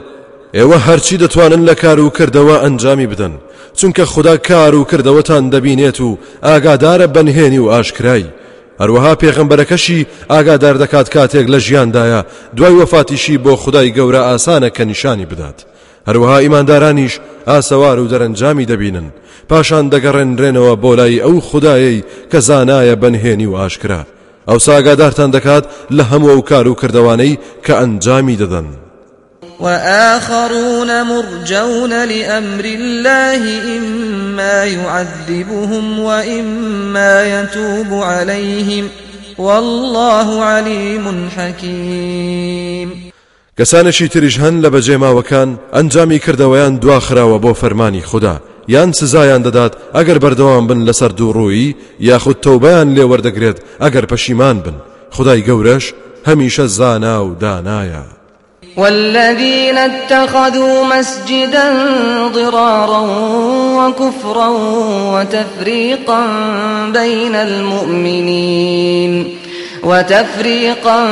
ئێوە هەرچی دەتوانن لە کار و کردەوە ئەنجامی بدەن چونکە خدا کار و کردەوەتان دەبینێت و ئاگادارە بەنهێنی هەروەها پێغمبەرەکەشی ئاگادار دەکات کاتێک لە ژیاندایە. دوای وەفاتیشی بۆ خدای گەورە ئاسانە کە نیشانی بدات. هەروەها ئیماندارانیش ئاسەوار و دەرەنجامی دەبینن. پاشان دەگەڕێنرێنەوە بۆ لای ئەو خدایەی کە زانایە بەنهێنی و ئاشکرا. ئەو ساگادارتان دەکات لە هەموو ئەو کار و کردوانەی کە ئەنجامی دەدەن. وآخرون مرجون لأمر الله إما يعذبهم وإما يتوب عليهم. والله عليم حكيم. کەسانێکی تریش هەن لە بەجێماوەکان ئەنجامی کردەوەیان دواخراوە بۆ فەرمانی خوددا. یان سزایان دەدات ئەگەر بەردەوام بن لەسەر دووڕووی یاخود تەوبیان لێ وەردەگرێت ئەگەر پەشیمان بن. خدای گەورەش هەمیشە زانا و دانایە. والذين اتخذوا مسجدا ضرارا وكفرا وتفريقا بين المؤمنين وتفريقا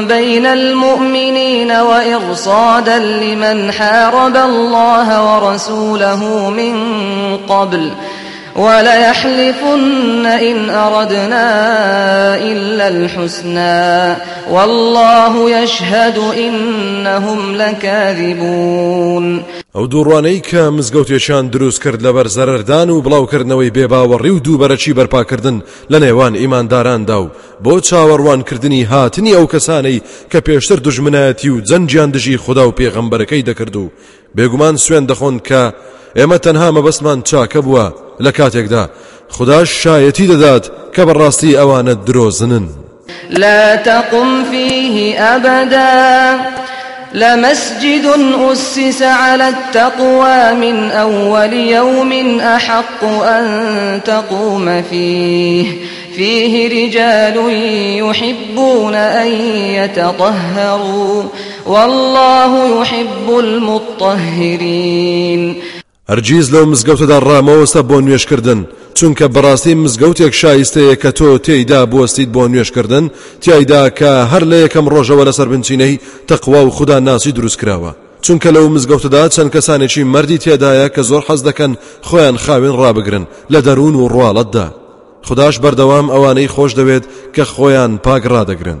بين المؤمنين وإرصادا لمن حارب الله ورسوله من قبل وليحلفن إن أردنا إلا الحسنى والله يشهد إنهم لكاذبون ئەو دووڕوانەی کە مزگەوتێکیان دروست کرد لەبەر زەرەردان و بڵاوکردنەوەی بێباوەڕی و دووبەرەچی بەرپاکردن لە نێوان ئیمانداراندا و بۆ چاوەڕوانکردنی هاتنی ئەو کەسانەی کە پێشتر دژمنایەتی و جەنجیان دژی خوددا و پێغەمبەرەکەی دەکرد و بێگومان سوێن دەخۆن کە ئێمە تەنها مەبەستمان چاکە بووە. لە کاتێکدا خداش شایەتی دەدات کە بەڕاستی ئەوانە درۆزنن. لا تقم فيه أبدا. لمسجد أسس على التقوى من أول يوم أحق أن تقوم فيه. فيه رجال يحبون أن يتطهروا. والله يحب المطهرين. هەرگیز لەو مزگەوتەدا ڕامەوەستە بۆ نوێشکردن. چونکە بەڕاستی مزگەوتێک شایستەیە کە تۆ تێیدا بوەستیت بۆ نوێشکردن تایدا کە هەر لە یەکەم ڕۆژەوە لەسەر بنچینەی تەقوا و خوددا ناسی دروست کراوە. چونکە لەو مزگەوتدا چەند کەسانێکی مردی تێدایە کە زۆر حەز دەکەن خۆیان خاوێن ڕابگرن لە دەروون و ڕواڵەتدا. خداش بەردەوام ئەوانەی خۆش دەوێت کە خۆیان پاک ڕدەگرن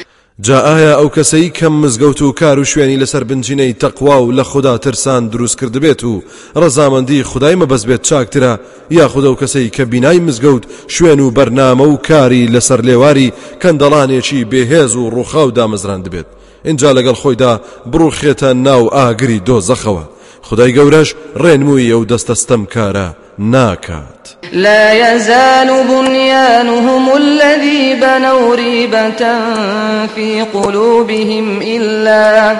جا ئایا ئەو کەسەی کەم مزگەوت و کار و شوێنی لەسەر بنجینەی تەقوا و لە خوددا ترسان دروست کرد بێت و ڕەزامەندی خدای مەبەست بێت چاکترە یا خودە و کەسەی کە بینای مزگەوت شوێن و بەرنامە و کاری لەسەر لێواری کەندەڵانێکی بێهێز و ڕووخاو دامەزران دەبێت اینجا لەگەڵ خۆیدا بڕوخێتە ناو ئاگری دۆزەخەوە. خدای گەورەش ڕێنمووی ئەو دەستەستەم کارە ناکات لا يزال بنيانهم الذي بنوا ريبة في قلوبهم إلا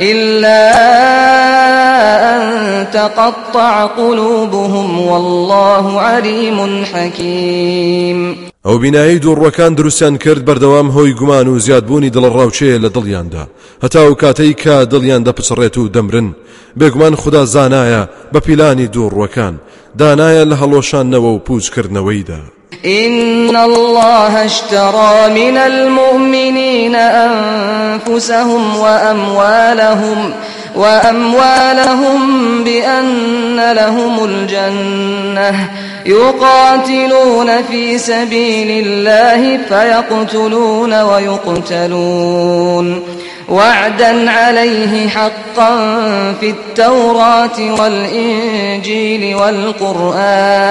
إلا أن تقطع قلوبهم والله عليم حكيم. ئەو بینایی دووڕەکان دروستیان کرد بەردەوام هۆی گومان و زیادبوونی دڵڕاوچەیە لە دڵیاندا هەتا و کاتەی کە دڵیان دەپچڕێت و دەمرن بێگومان خدا زانایە بە پیلانی دووڕەکان دانایە لە هەڵۆشانەوە و پوچکردنەوەیدا. إن الله اشترى من المؤمنين أنفسهم وأموالهم وأموالهم بأن لهم الجنة يقاتلون في سبيل الله فيقتلون ويقتلون وعدا عليه حقا في التوراة والإنجيل والقرآن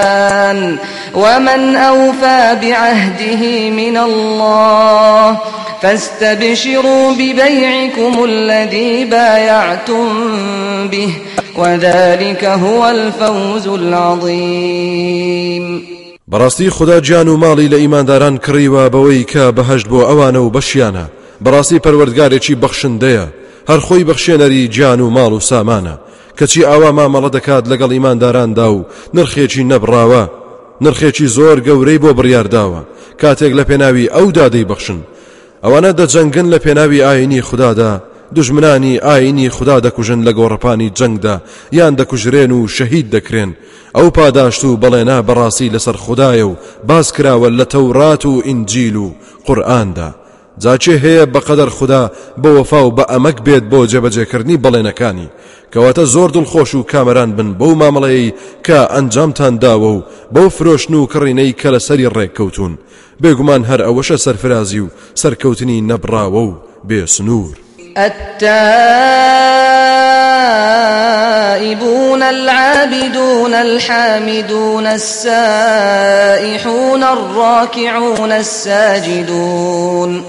ومن أوفى بعهده من الله فاستبشروا ببيعكم الذي بايعتم به وذلك هو الفوز العظيم بەڕاستی خدا گیان و ماڵی لە ئیمانداران کڕیوە بەوەی کە بەهشت بۆ ئەوانە و بەشیانە. بەڕاستی پەروەردگارێکی بەخشندەیە. هەر خۆی بەخشێنەری گیان و ماڵ و سامانە. کەچی ئاوا مامەڵە دەکات لەگەڵ ئیمانداراندا و نرخێکی نەبراوە نرخێکی زۆر گەورەی بۆ بڕیارداوە. کاتێک لە پێناوی ئەو دادەی بەخشن. ئەوانە دەجەنگن لە پێناوی ئاینی خوددادا دژمنانی ئاینی خوددا دەکوژن لە گۆڕپانی جەنگدا. یان دەکوژرێن و شەهید دەکرێن. ئەو پاداشت و بەڵێنا بەڕاستی لەسەر خدایە و باز کراوە لە تەورات و ئینجیل و قورئاندا جا چێ هەیە بەقەدەر خوددا بە وەفا و بە ئەمەک بێت بۆ جێبەجێکردنی بەڵێنەکانی. کەواتە زۆر دڵخۆش و کامەران بن بەو مامەڵەیە کە ئەنجامتان داوە و بەو فرۆشن و کڕینەی کە لە سەری ڕێککەوتون بێگومان هەر ئەوەشە سەرفرازی و سەرکەوتنی نەبراوە و بێسنوور. التائبون العابدون الحامدون السائحون الراكعون الساجدون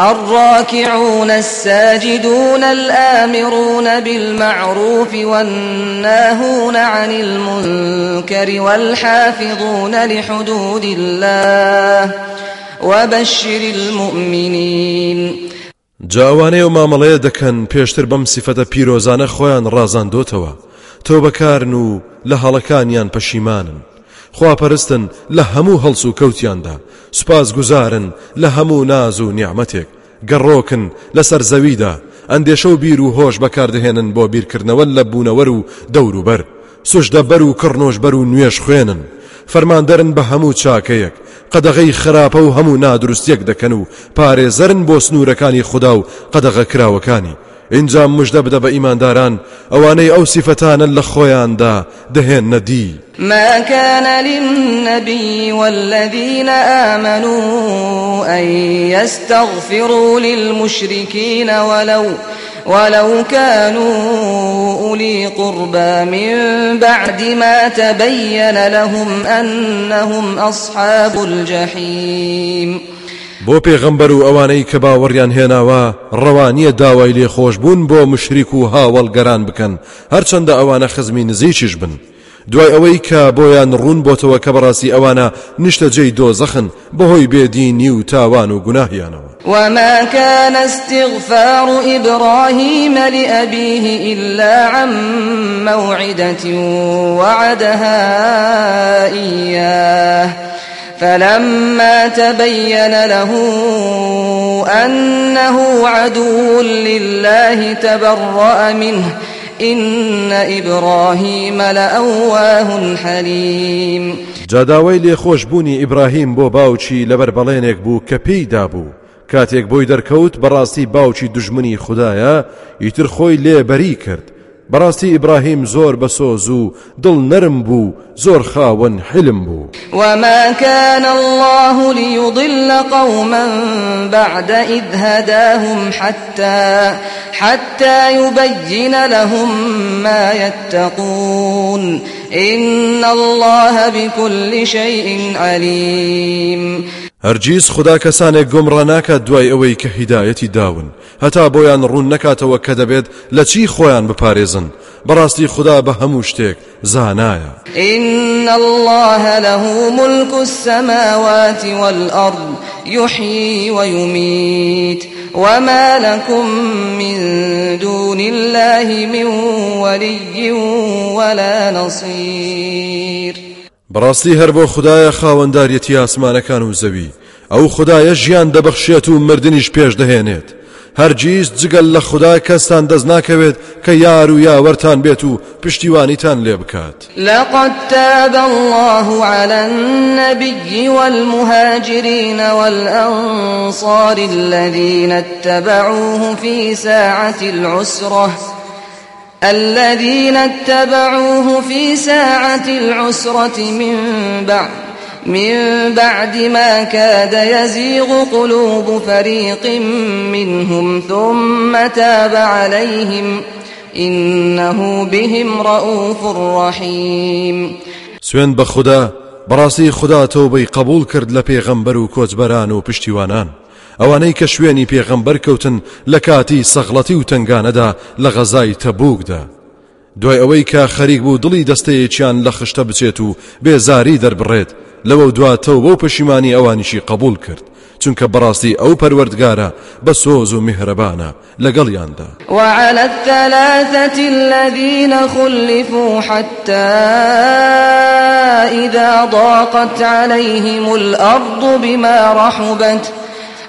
الراكعون الساجدون الآمرون بالمعروف والناهون عن المنكر والحافظون لحدود الله وبشر المؤمنين. جا ئەوانەی و مامەڵەیە دەکەن پێشتر بەم سیفەتە پیرۆزانە خۆیان ڕازاندۆتەوە تۆ بەکارن و لە هەڵەکانیان پەشیمانن خواپەرستن لە هەموو هەڵس و سوپاس گوزارن لە هەموو ناز و نیعمەتێک. گەڕۆکن لەسەر زەویدا. ئەندێشە و بیر و هۆش بەکاردەهێنن بۆ بیرکردنەوە لە بوونەوەر و دەوروبەر سوژدە بەر و کڕنۆش بەر و نوێش خوێنن. فەرماندەرن بە هەموو چاکەیەک. قەدەغەی خراپە و هەموو نادروستێک دەکەن و پارێزەرن بۆ سنوورەکانی خوددا و قەدەغە کراوەکانی. اینجا مژدە بدە بە ئیمانداران ئەوانەی ئەو سیفەتانە لە خۆیاندا دەهێن نەدی ما كان للنبي والذين آمنوا أن يستغفروا للمشركين ولو ولو كانوا أولي قربى من بعد ما تبين لهم أنهم أصحاب الجحيم. بۆ پێغەمبەر و ئەوانەی کە باوەڕیان هێناوە ڕەوانیە داوای لێخۆشببوون بۆ مشریک و هاوڵگەران بکەن. هەرچەندە ئەوانە خزمی نزیکیش بن. دوای ئەوەی کە بۆیان ڕوون بۆتەوە کە بەڕاستی ئەوانە نیشتە جێی دۆزەخن بەهۆی بێدینی و تاوان و گوناهیانەوە. وما كان استغفار إبراهيم لأبيه إلا عن موعدة وعدها إياه. فلما تبين له أنه عدو لله تبرأ منه. إن إبراهيم لأواه حليم. جاداوەی لێخۆشببوونی ئیبراهیم بۆ باوچی لەبەر بەڵێنێک بوو کە پێی دابوو. کاتێک بۆی دەرکەوت بەڕاستی باوکی دژمنی خدایە ئیتر خۆی لێبەری بەڕاستی ئیبراهیم زۆر بەسۆز و دڵ نەرم بوو زۆر خاوەن حلم بوو وما كان الله ليضل قوما بعد إذ هداهم حتى حتى يبين لهم ما يتقون. إن الله بكل شيء عليم. هەرگیز خدا کەسانێک گۆمڕە ناکات دوای ئەوەی کە هیدایەتی داون. هەتا بۆیان ڕوون نەکاتەوە کە دەبێت لە چی خۆیان بپارێزن. خدا بە هەموو شتێک زانایە. إن الله له ملك السماوات والأرض يحيي ويميت. وما لكم من دون الله من ولي ولا نصير. بەڕاستی هەر بۆ خدایە خاوەنداریەتی ئاسمانەکان و زەوی. ئەو خدایە ژیان دەبەخشێت و مردنیش پێش دەهێنێت. هەرگیز جگەل لە خدا کەستان دەست ناکەوێت کە یار و یاوەرتان بێت و پشتیوانیتان لێ بکات. لقد تاب الله على النبي والمهاجرين والأنصار الذين اتبعوه في ساعة العسرة. الذين اتبعوه في ساعة العسرة من بعد من بعد ما كاد يزيغ قلوب فريق منهم ثم تاب عليهم إنه بهم رؤوف رحيم. سوێن بە خوددا بەڕاستی خوددا تۆبەی قبول کرد لە پێغەمبەر و کۆچبەران و ئەوانەی کە شوێنی پێغەمبەر کەوتن لە کاتی سەغڵەتی و تنگانەدا لە غەزای تەبووکدا دوای ئەوەی کە خەریک بوو دڵی دەستەیەکیان لە خشتە بچێت و بێزاری دەربڕێت لەوە دواتەوە بۆ پەشیمانی ئەوانیشی قبول کرد چونکە بەڕاستی ئەو پەروەردگارە بە سۆز و میهرەبانە لەگەڵیاندا. وعلى الثلاثة الذين خلفوا حتى إذا ضاقت عليهم الأرض بما رحبت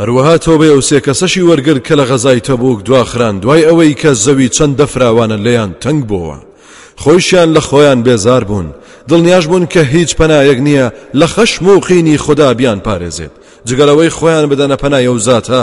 هەروەها تۆبێ و سێ کەسەشی وەرگر کە لە غەزای تەبوک دواخران دوای ئەوەی کە زەوی چەند دەفراوانە لەیان تەنگ بووە. خۆشیان لە خۆیان بێزار بوون. دڵنیاش بوون کە هیچ پەنایەک نییە لە خەشم و قینی خوددا بیان پارێزێت. جگەلەوەی خۆیان بدەنە پەنایە و زاتە.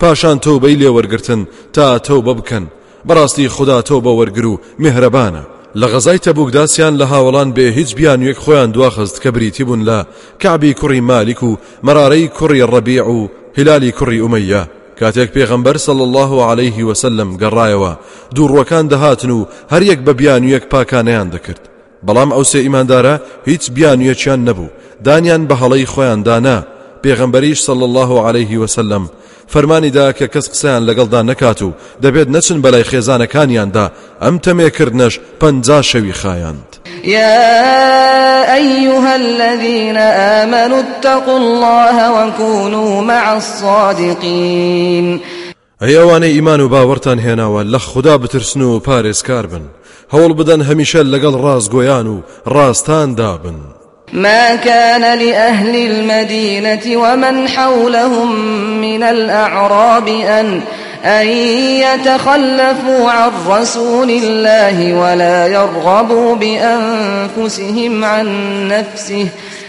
پاشان تۆبەی لێ وەرگتن تا تۆ بە بکەن. بەڕاستی خوددا تۆ بە وەرگر و میهرەبانە لە غەزای تەبوکداسیان لە هاوڵان بێ هیچ بیانوێک خۆیان دواخست کە بریتی بوون لە کعبی کوڕی مالیک و مەرارەی کوڕی ڕەبیع و هلالی کوڕی ئومەیە کاتێک پێغەمبەر صل الله عليه وسلم گەڕایەوە دووڕوەکان دەهاتن و هەر یەک بە بیانویەک پاکانیان دەکرد بەڵام ئەو سێ ئیماندارە هیچ بیانویەکیان نەبوو دانیان بە خۆیان دانا. پێغەمبەریش صل الله عليه وسلم. فەرمانی دا کە کەس قسەیان لەگەڵدا نەکات و دەبێت نەچن بەلای خێزانەکانیاندا. ئەم تەمێکردنەش پەنجا شەوی خایاند. يا أيها الذين آمنوا اتقوا الله وكونوا مع الصادقين. ئەی ئەوانەی ئیمان و باوەڕتان هێناوە لە خوددا بترسن و پارێزکار بن. هەوڵ بدەن هەمیشە لەگەڵ و ڕاستان دابن. ما كان لأهل المدينة ومن حولهم من الأعراب أن أن يتخلفوا عن رسول الله ولا يرغبوا بأنفسهم عن نفسه.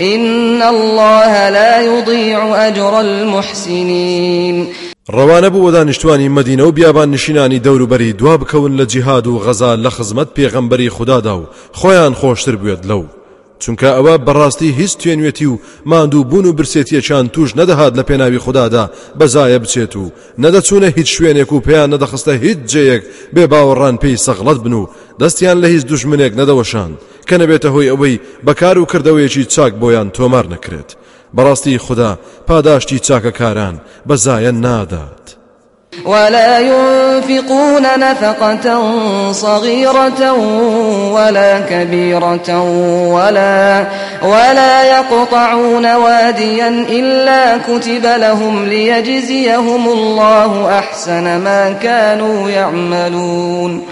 إن الله لا يضيع أجر المحسنين. ڕەوانە بوو دانیشتوانی مدینە و بیابان نشینانی دەوروبەری دوا بکەون لە جیهاد و غەزا لە خزمەت پێغەمبەری خوددادا و خۆیان خۆشتر بێت لەو. چونکە ئەوە بەڕاستی هیچ توێنوێتی و ماندوو بوون و برسێتیەکان توش نەدەهات لە پێناوی خوددادا بەزایە بچێت و نەدەچوونە هیچ شوێنێک و پێیان نەدەخستە هیچ جێیەک بێ باوەڕان پێی سەغڵەت بن و دەستیان لە هیچ دوژمنێک نەدەوەشان کە نەبێتە هۆی ئەوەی بەکار و کردەوەیەکی چاک بۆیان تۆمار نەکرێت بەڕاستی خوددا پاداشتی چاکەکاران بەزایە نادات. ولا ينفقون نفقة صغيرة ولا كبيرة ولا ولا يقطعون واديا إلا كتب لهم ليجزيهم الله أحسن ما كانوا يعملون.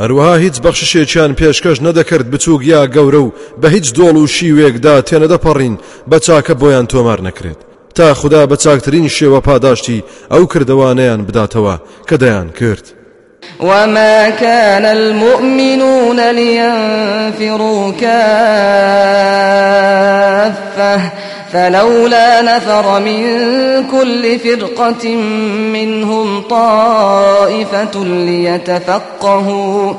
هەروەها هیچ بەخششێکیان پێشکەش نەدەکرد بچووک یا گەورە و بە هیچ دۆڵ و شیوێکدا تێنەدەپەڕین بە چاکە بۆیان تۆمار نەکرێت. تا خدا بە چاکترین پاداشتی ئەو کردوانیان بداتەوە کە دەیان کرد. وما كان المؤمنون لينفروا كافة فلولا نفر من كل فرقة منهم طائفة ليتفقهوا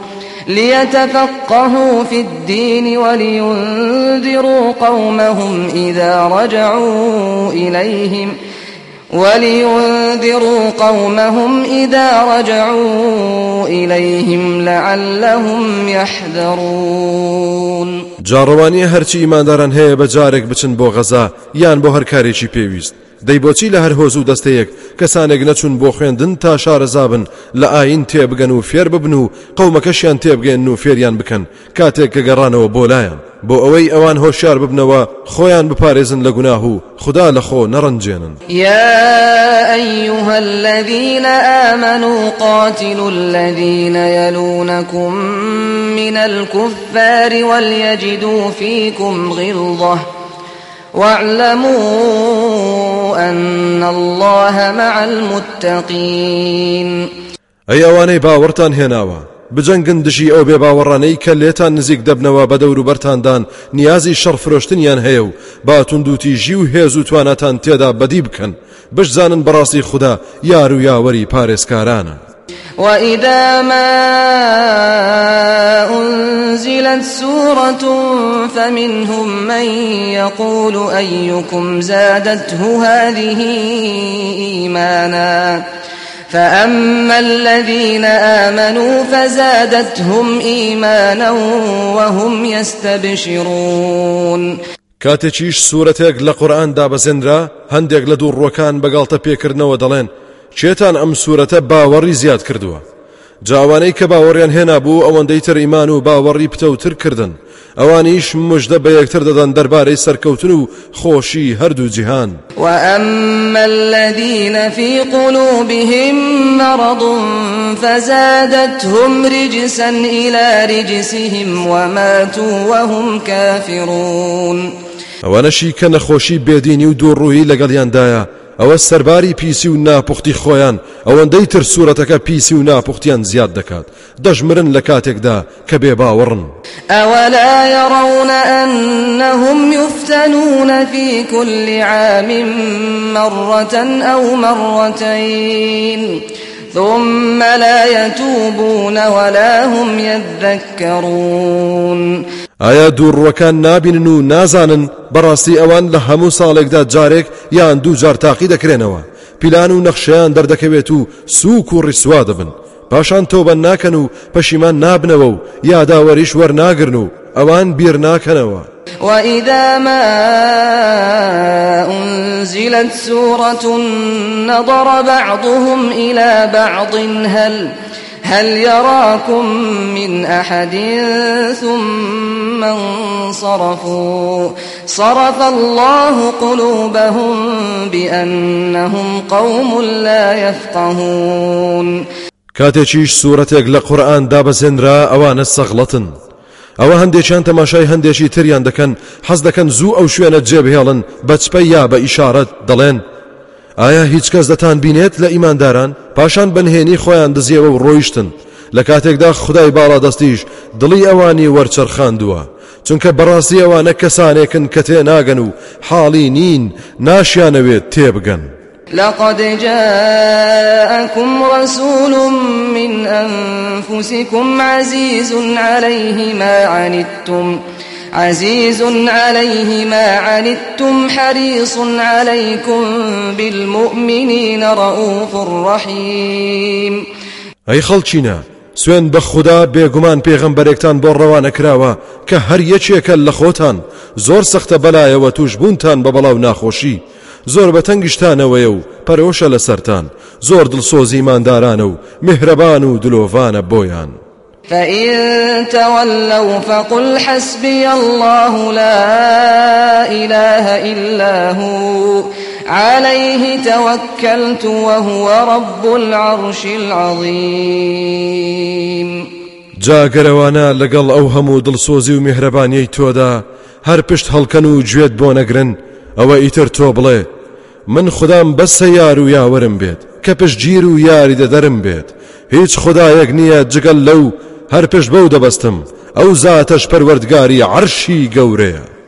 ليتفقهوا في الدين ولينذروا قومهم إذا رجعوا إليهم ولينذروا قومهم إذا رجعوا إليهم لعلهم يحذرون. جاڕوانی هەرچی ئیمانداران هەیە بە جارێک بچن بۆ غەزا یان بۆ هەر کارێکی پێویست. دەی بۆچی لە هەر هۆز و دەستەیەک؟ کەسانێک نەچون بۆ خوێندن تا شارەزابن لە ئاین تێبگەن و فێر ببن و قەومەکەشیان تێبگەن و فێریان بکەن. کاتێک کە گەڕانەوە بۆ لایەن. بۆ ئەوەی ئەوان هۆشیار ببنەوە خۆیان بپارێزن لە گوناه و خدا لە خۆ نەڕەنجێنن. يا أيها الذين آمنوا قاتلوا الذين يلونكم من الكفار وليجدوا فيكم غلظة. واعلموا أن الله مع المتقين. ئەی ئەوانەی باوەڕتان هێناوە. بجەنگن دژی ئەو بێ باوەڕانەی کە لێتان نزیک دەبنەوە بە دەور و بەرتاندان نیازی شەڕ فرۆشتنیان هەیە و باتوندوتی ژی و هێز و تواناتان تێدا بەدی بکەن. بشزانن بەڕاستی خوددا یار و یاوەری پارێزکارانە. وإذا ما أنزلت سورة فمنهم من يقول أيكم زادته هذه إيمانا فأما الذين آمنوا فزادتهم إيمانا وهم يستبشرون کاتێکیش سوورەتێک لە قورئان دابەزێنرا هەندێک لە دوو ڕووەکان بەگاڵتە پێکردنەوە دەڵێن چێتان ئەم سوورەتە باوەڕی زیاد کردووە؟ جا ئەوانەی کە باوەڕیان هێنا بوو ئەوەندەی تر ئیمان و باوەڕی پتەوتر کردن. ئەوانیش مژدە بە یەکتر دەدەن دەربارەی سەرکەوتن و خۆشی هەردوو جیهان. وأما الذين في قلوبهم مرض فزادتهم رجسا إلى رجسهم وماتوا وهم كافرون. ئەوانەشی کە نەخۆشی بێدینی و دووڕووی لەگەڵیاندایە ئەوە سەرباری پیسی و ناپختی خۆیان ئەوەندەی تر سوورەتەکە پیسی و ناپختیان زیاد دەکات دەژمرن لە کاتێکدا کە بێ باوەڕن ئەوەلا يرون أنهم يفتنون في كل عام مرة أو مرتين ثم لا يتوبون ولا هم يذكرون. ئایا دووڕوەکان نابینن و نازانن بەڕاستی ئەوان لە هەموو ساڵێکدا جارێک یان دوو جار تاقی دەکرێنەوە؟ پیلان و نەخشیان دەردەکەوێت و سووک و ڕیسوا دەبن. پاشان تۆبە ناکەن و پەشیمان نابنەوە و یاداوەریش وەرناگرن و ئەوان بیر ناکەنەوە. وإذا ما أنزلت سورة نظر بعضهم إلى بعض هل هل يراكم من أحد ثم انصرفوا؟ صرف الله قلوبهم بأنهم قوم لا يفقهون. کاتێکیش سوورەتێک لە قورآان دابەزێنرا ئەوانە سەغڵەتن. ئەوە هەندێکیان تەماشای هەندێکی تریان دەکەن حەز دەکەن زوو ئەو شوێنە جێبهێڵن بەچپەی یا بە ئیشارەت دەڵێن. ئایا هیچ کەس دەتان بینێت لە ئیمانداران؟ پاشان بنهێنی خۆیان دزیەوە و ڕۆیشتن. لە کاتێکدا خدای باڵا دەستیش دڵی ئەوانی وەرچەرخاندووە. چونکە بەڕاستی ئەوانە کەسانێکن کە تێ ناگەن و حاڵی نین ناشیانەوێت تێبگەن لقد جاءكم رسول من أنفسكم عزيز عليه ما عنتم. عزيز عليه ما عنتم حريص عليكم بالمؤمنين رؤوف رحيم. أي خلچينا سوێن بە خوددا بێگومان پێغەمبەرێکتان بۆ ڕەوانە کراوە کە هەر یەکێکە لە خۆتان زۆر سەختە بەلایەوە توش بوونتان بە بەڵاو ناخۆشی زۆر بە تەنگشتانەوەیە و پەرۆشە لە سەران زۆر دڵسۆزی مادارانە و میهرەبان و دلۆڤانە فإن تولوا فقل حسبي الله لا إله إلا هو عليه توكلت وهو رب العرش العظيم. جاگەرەوانە لەگەڵ ئەو هەموو دڵسۆزی و تۆدا هەر پشت هەڵکەن و گوێت بۆ نەگرن ئەوە من خوددام بەسە یار و یاوەرم بێت کە پشتگیر و یاری دەدەرم بێت. هیچ خدایەک نییە جگەل لەو هەر پشت بەو دەبەستم ئەو زاتەش پەروەردگاری عەرشی گەورەیە.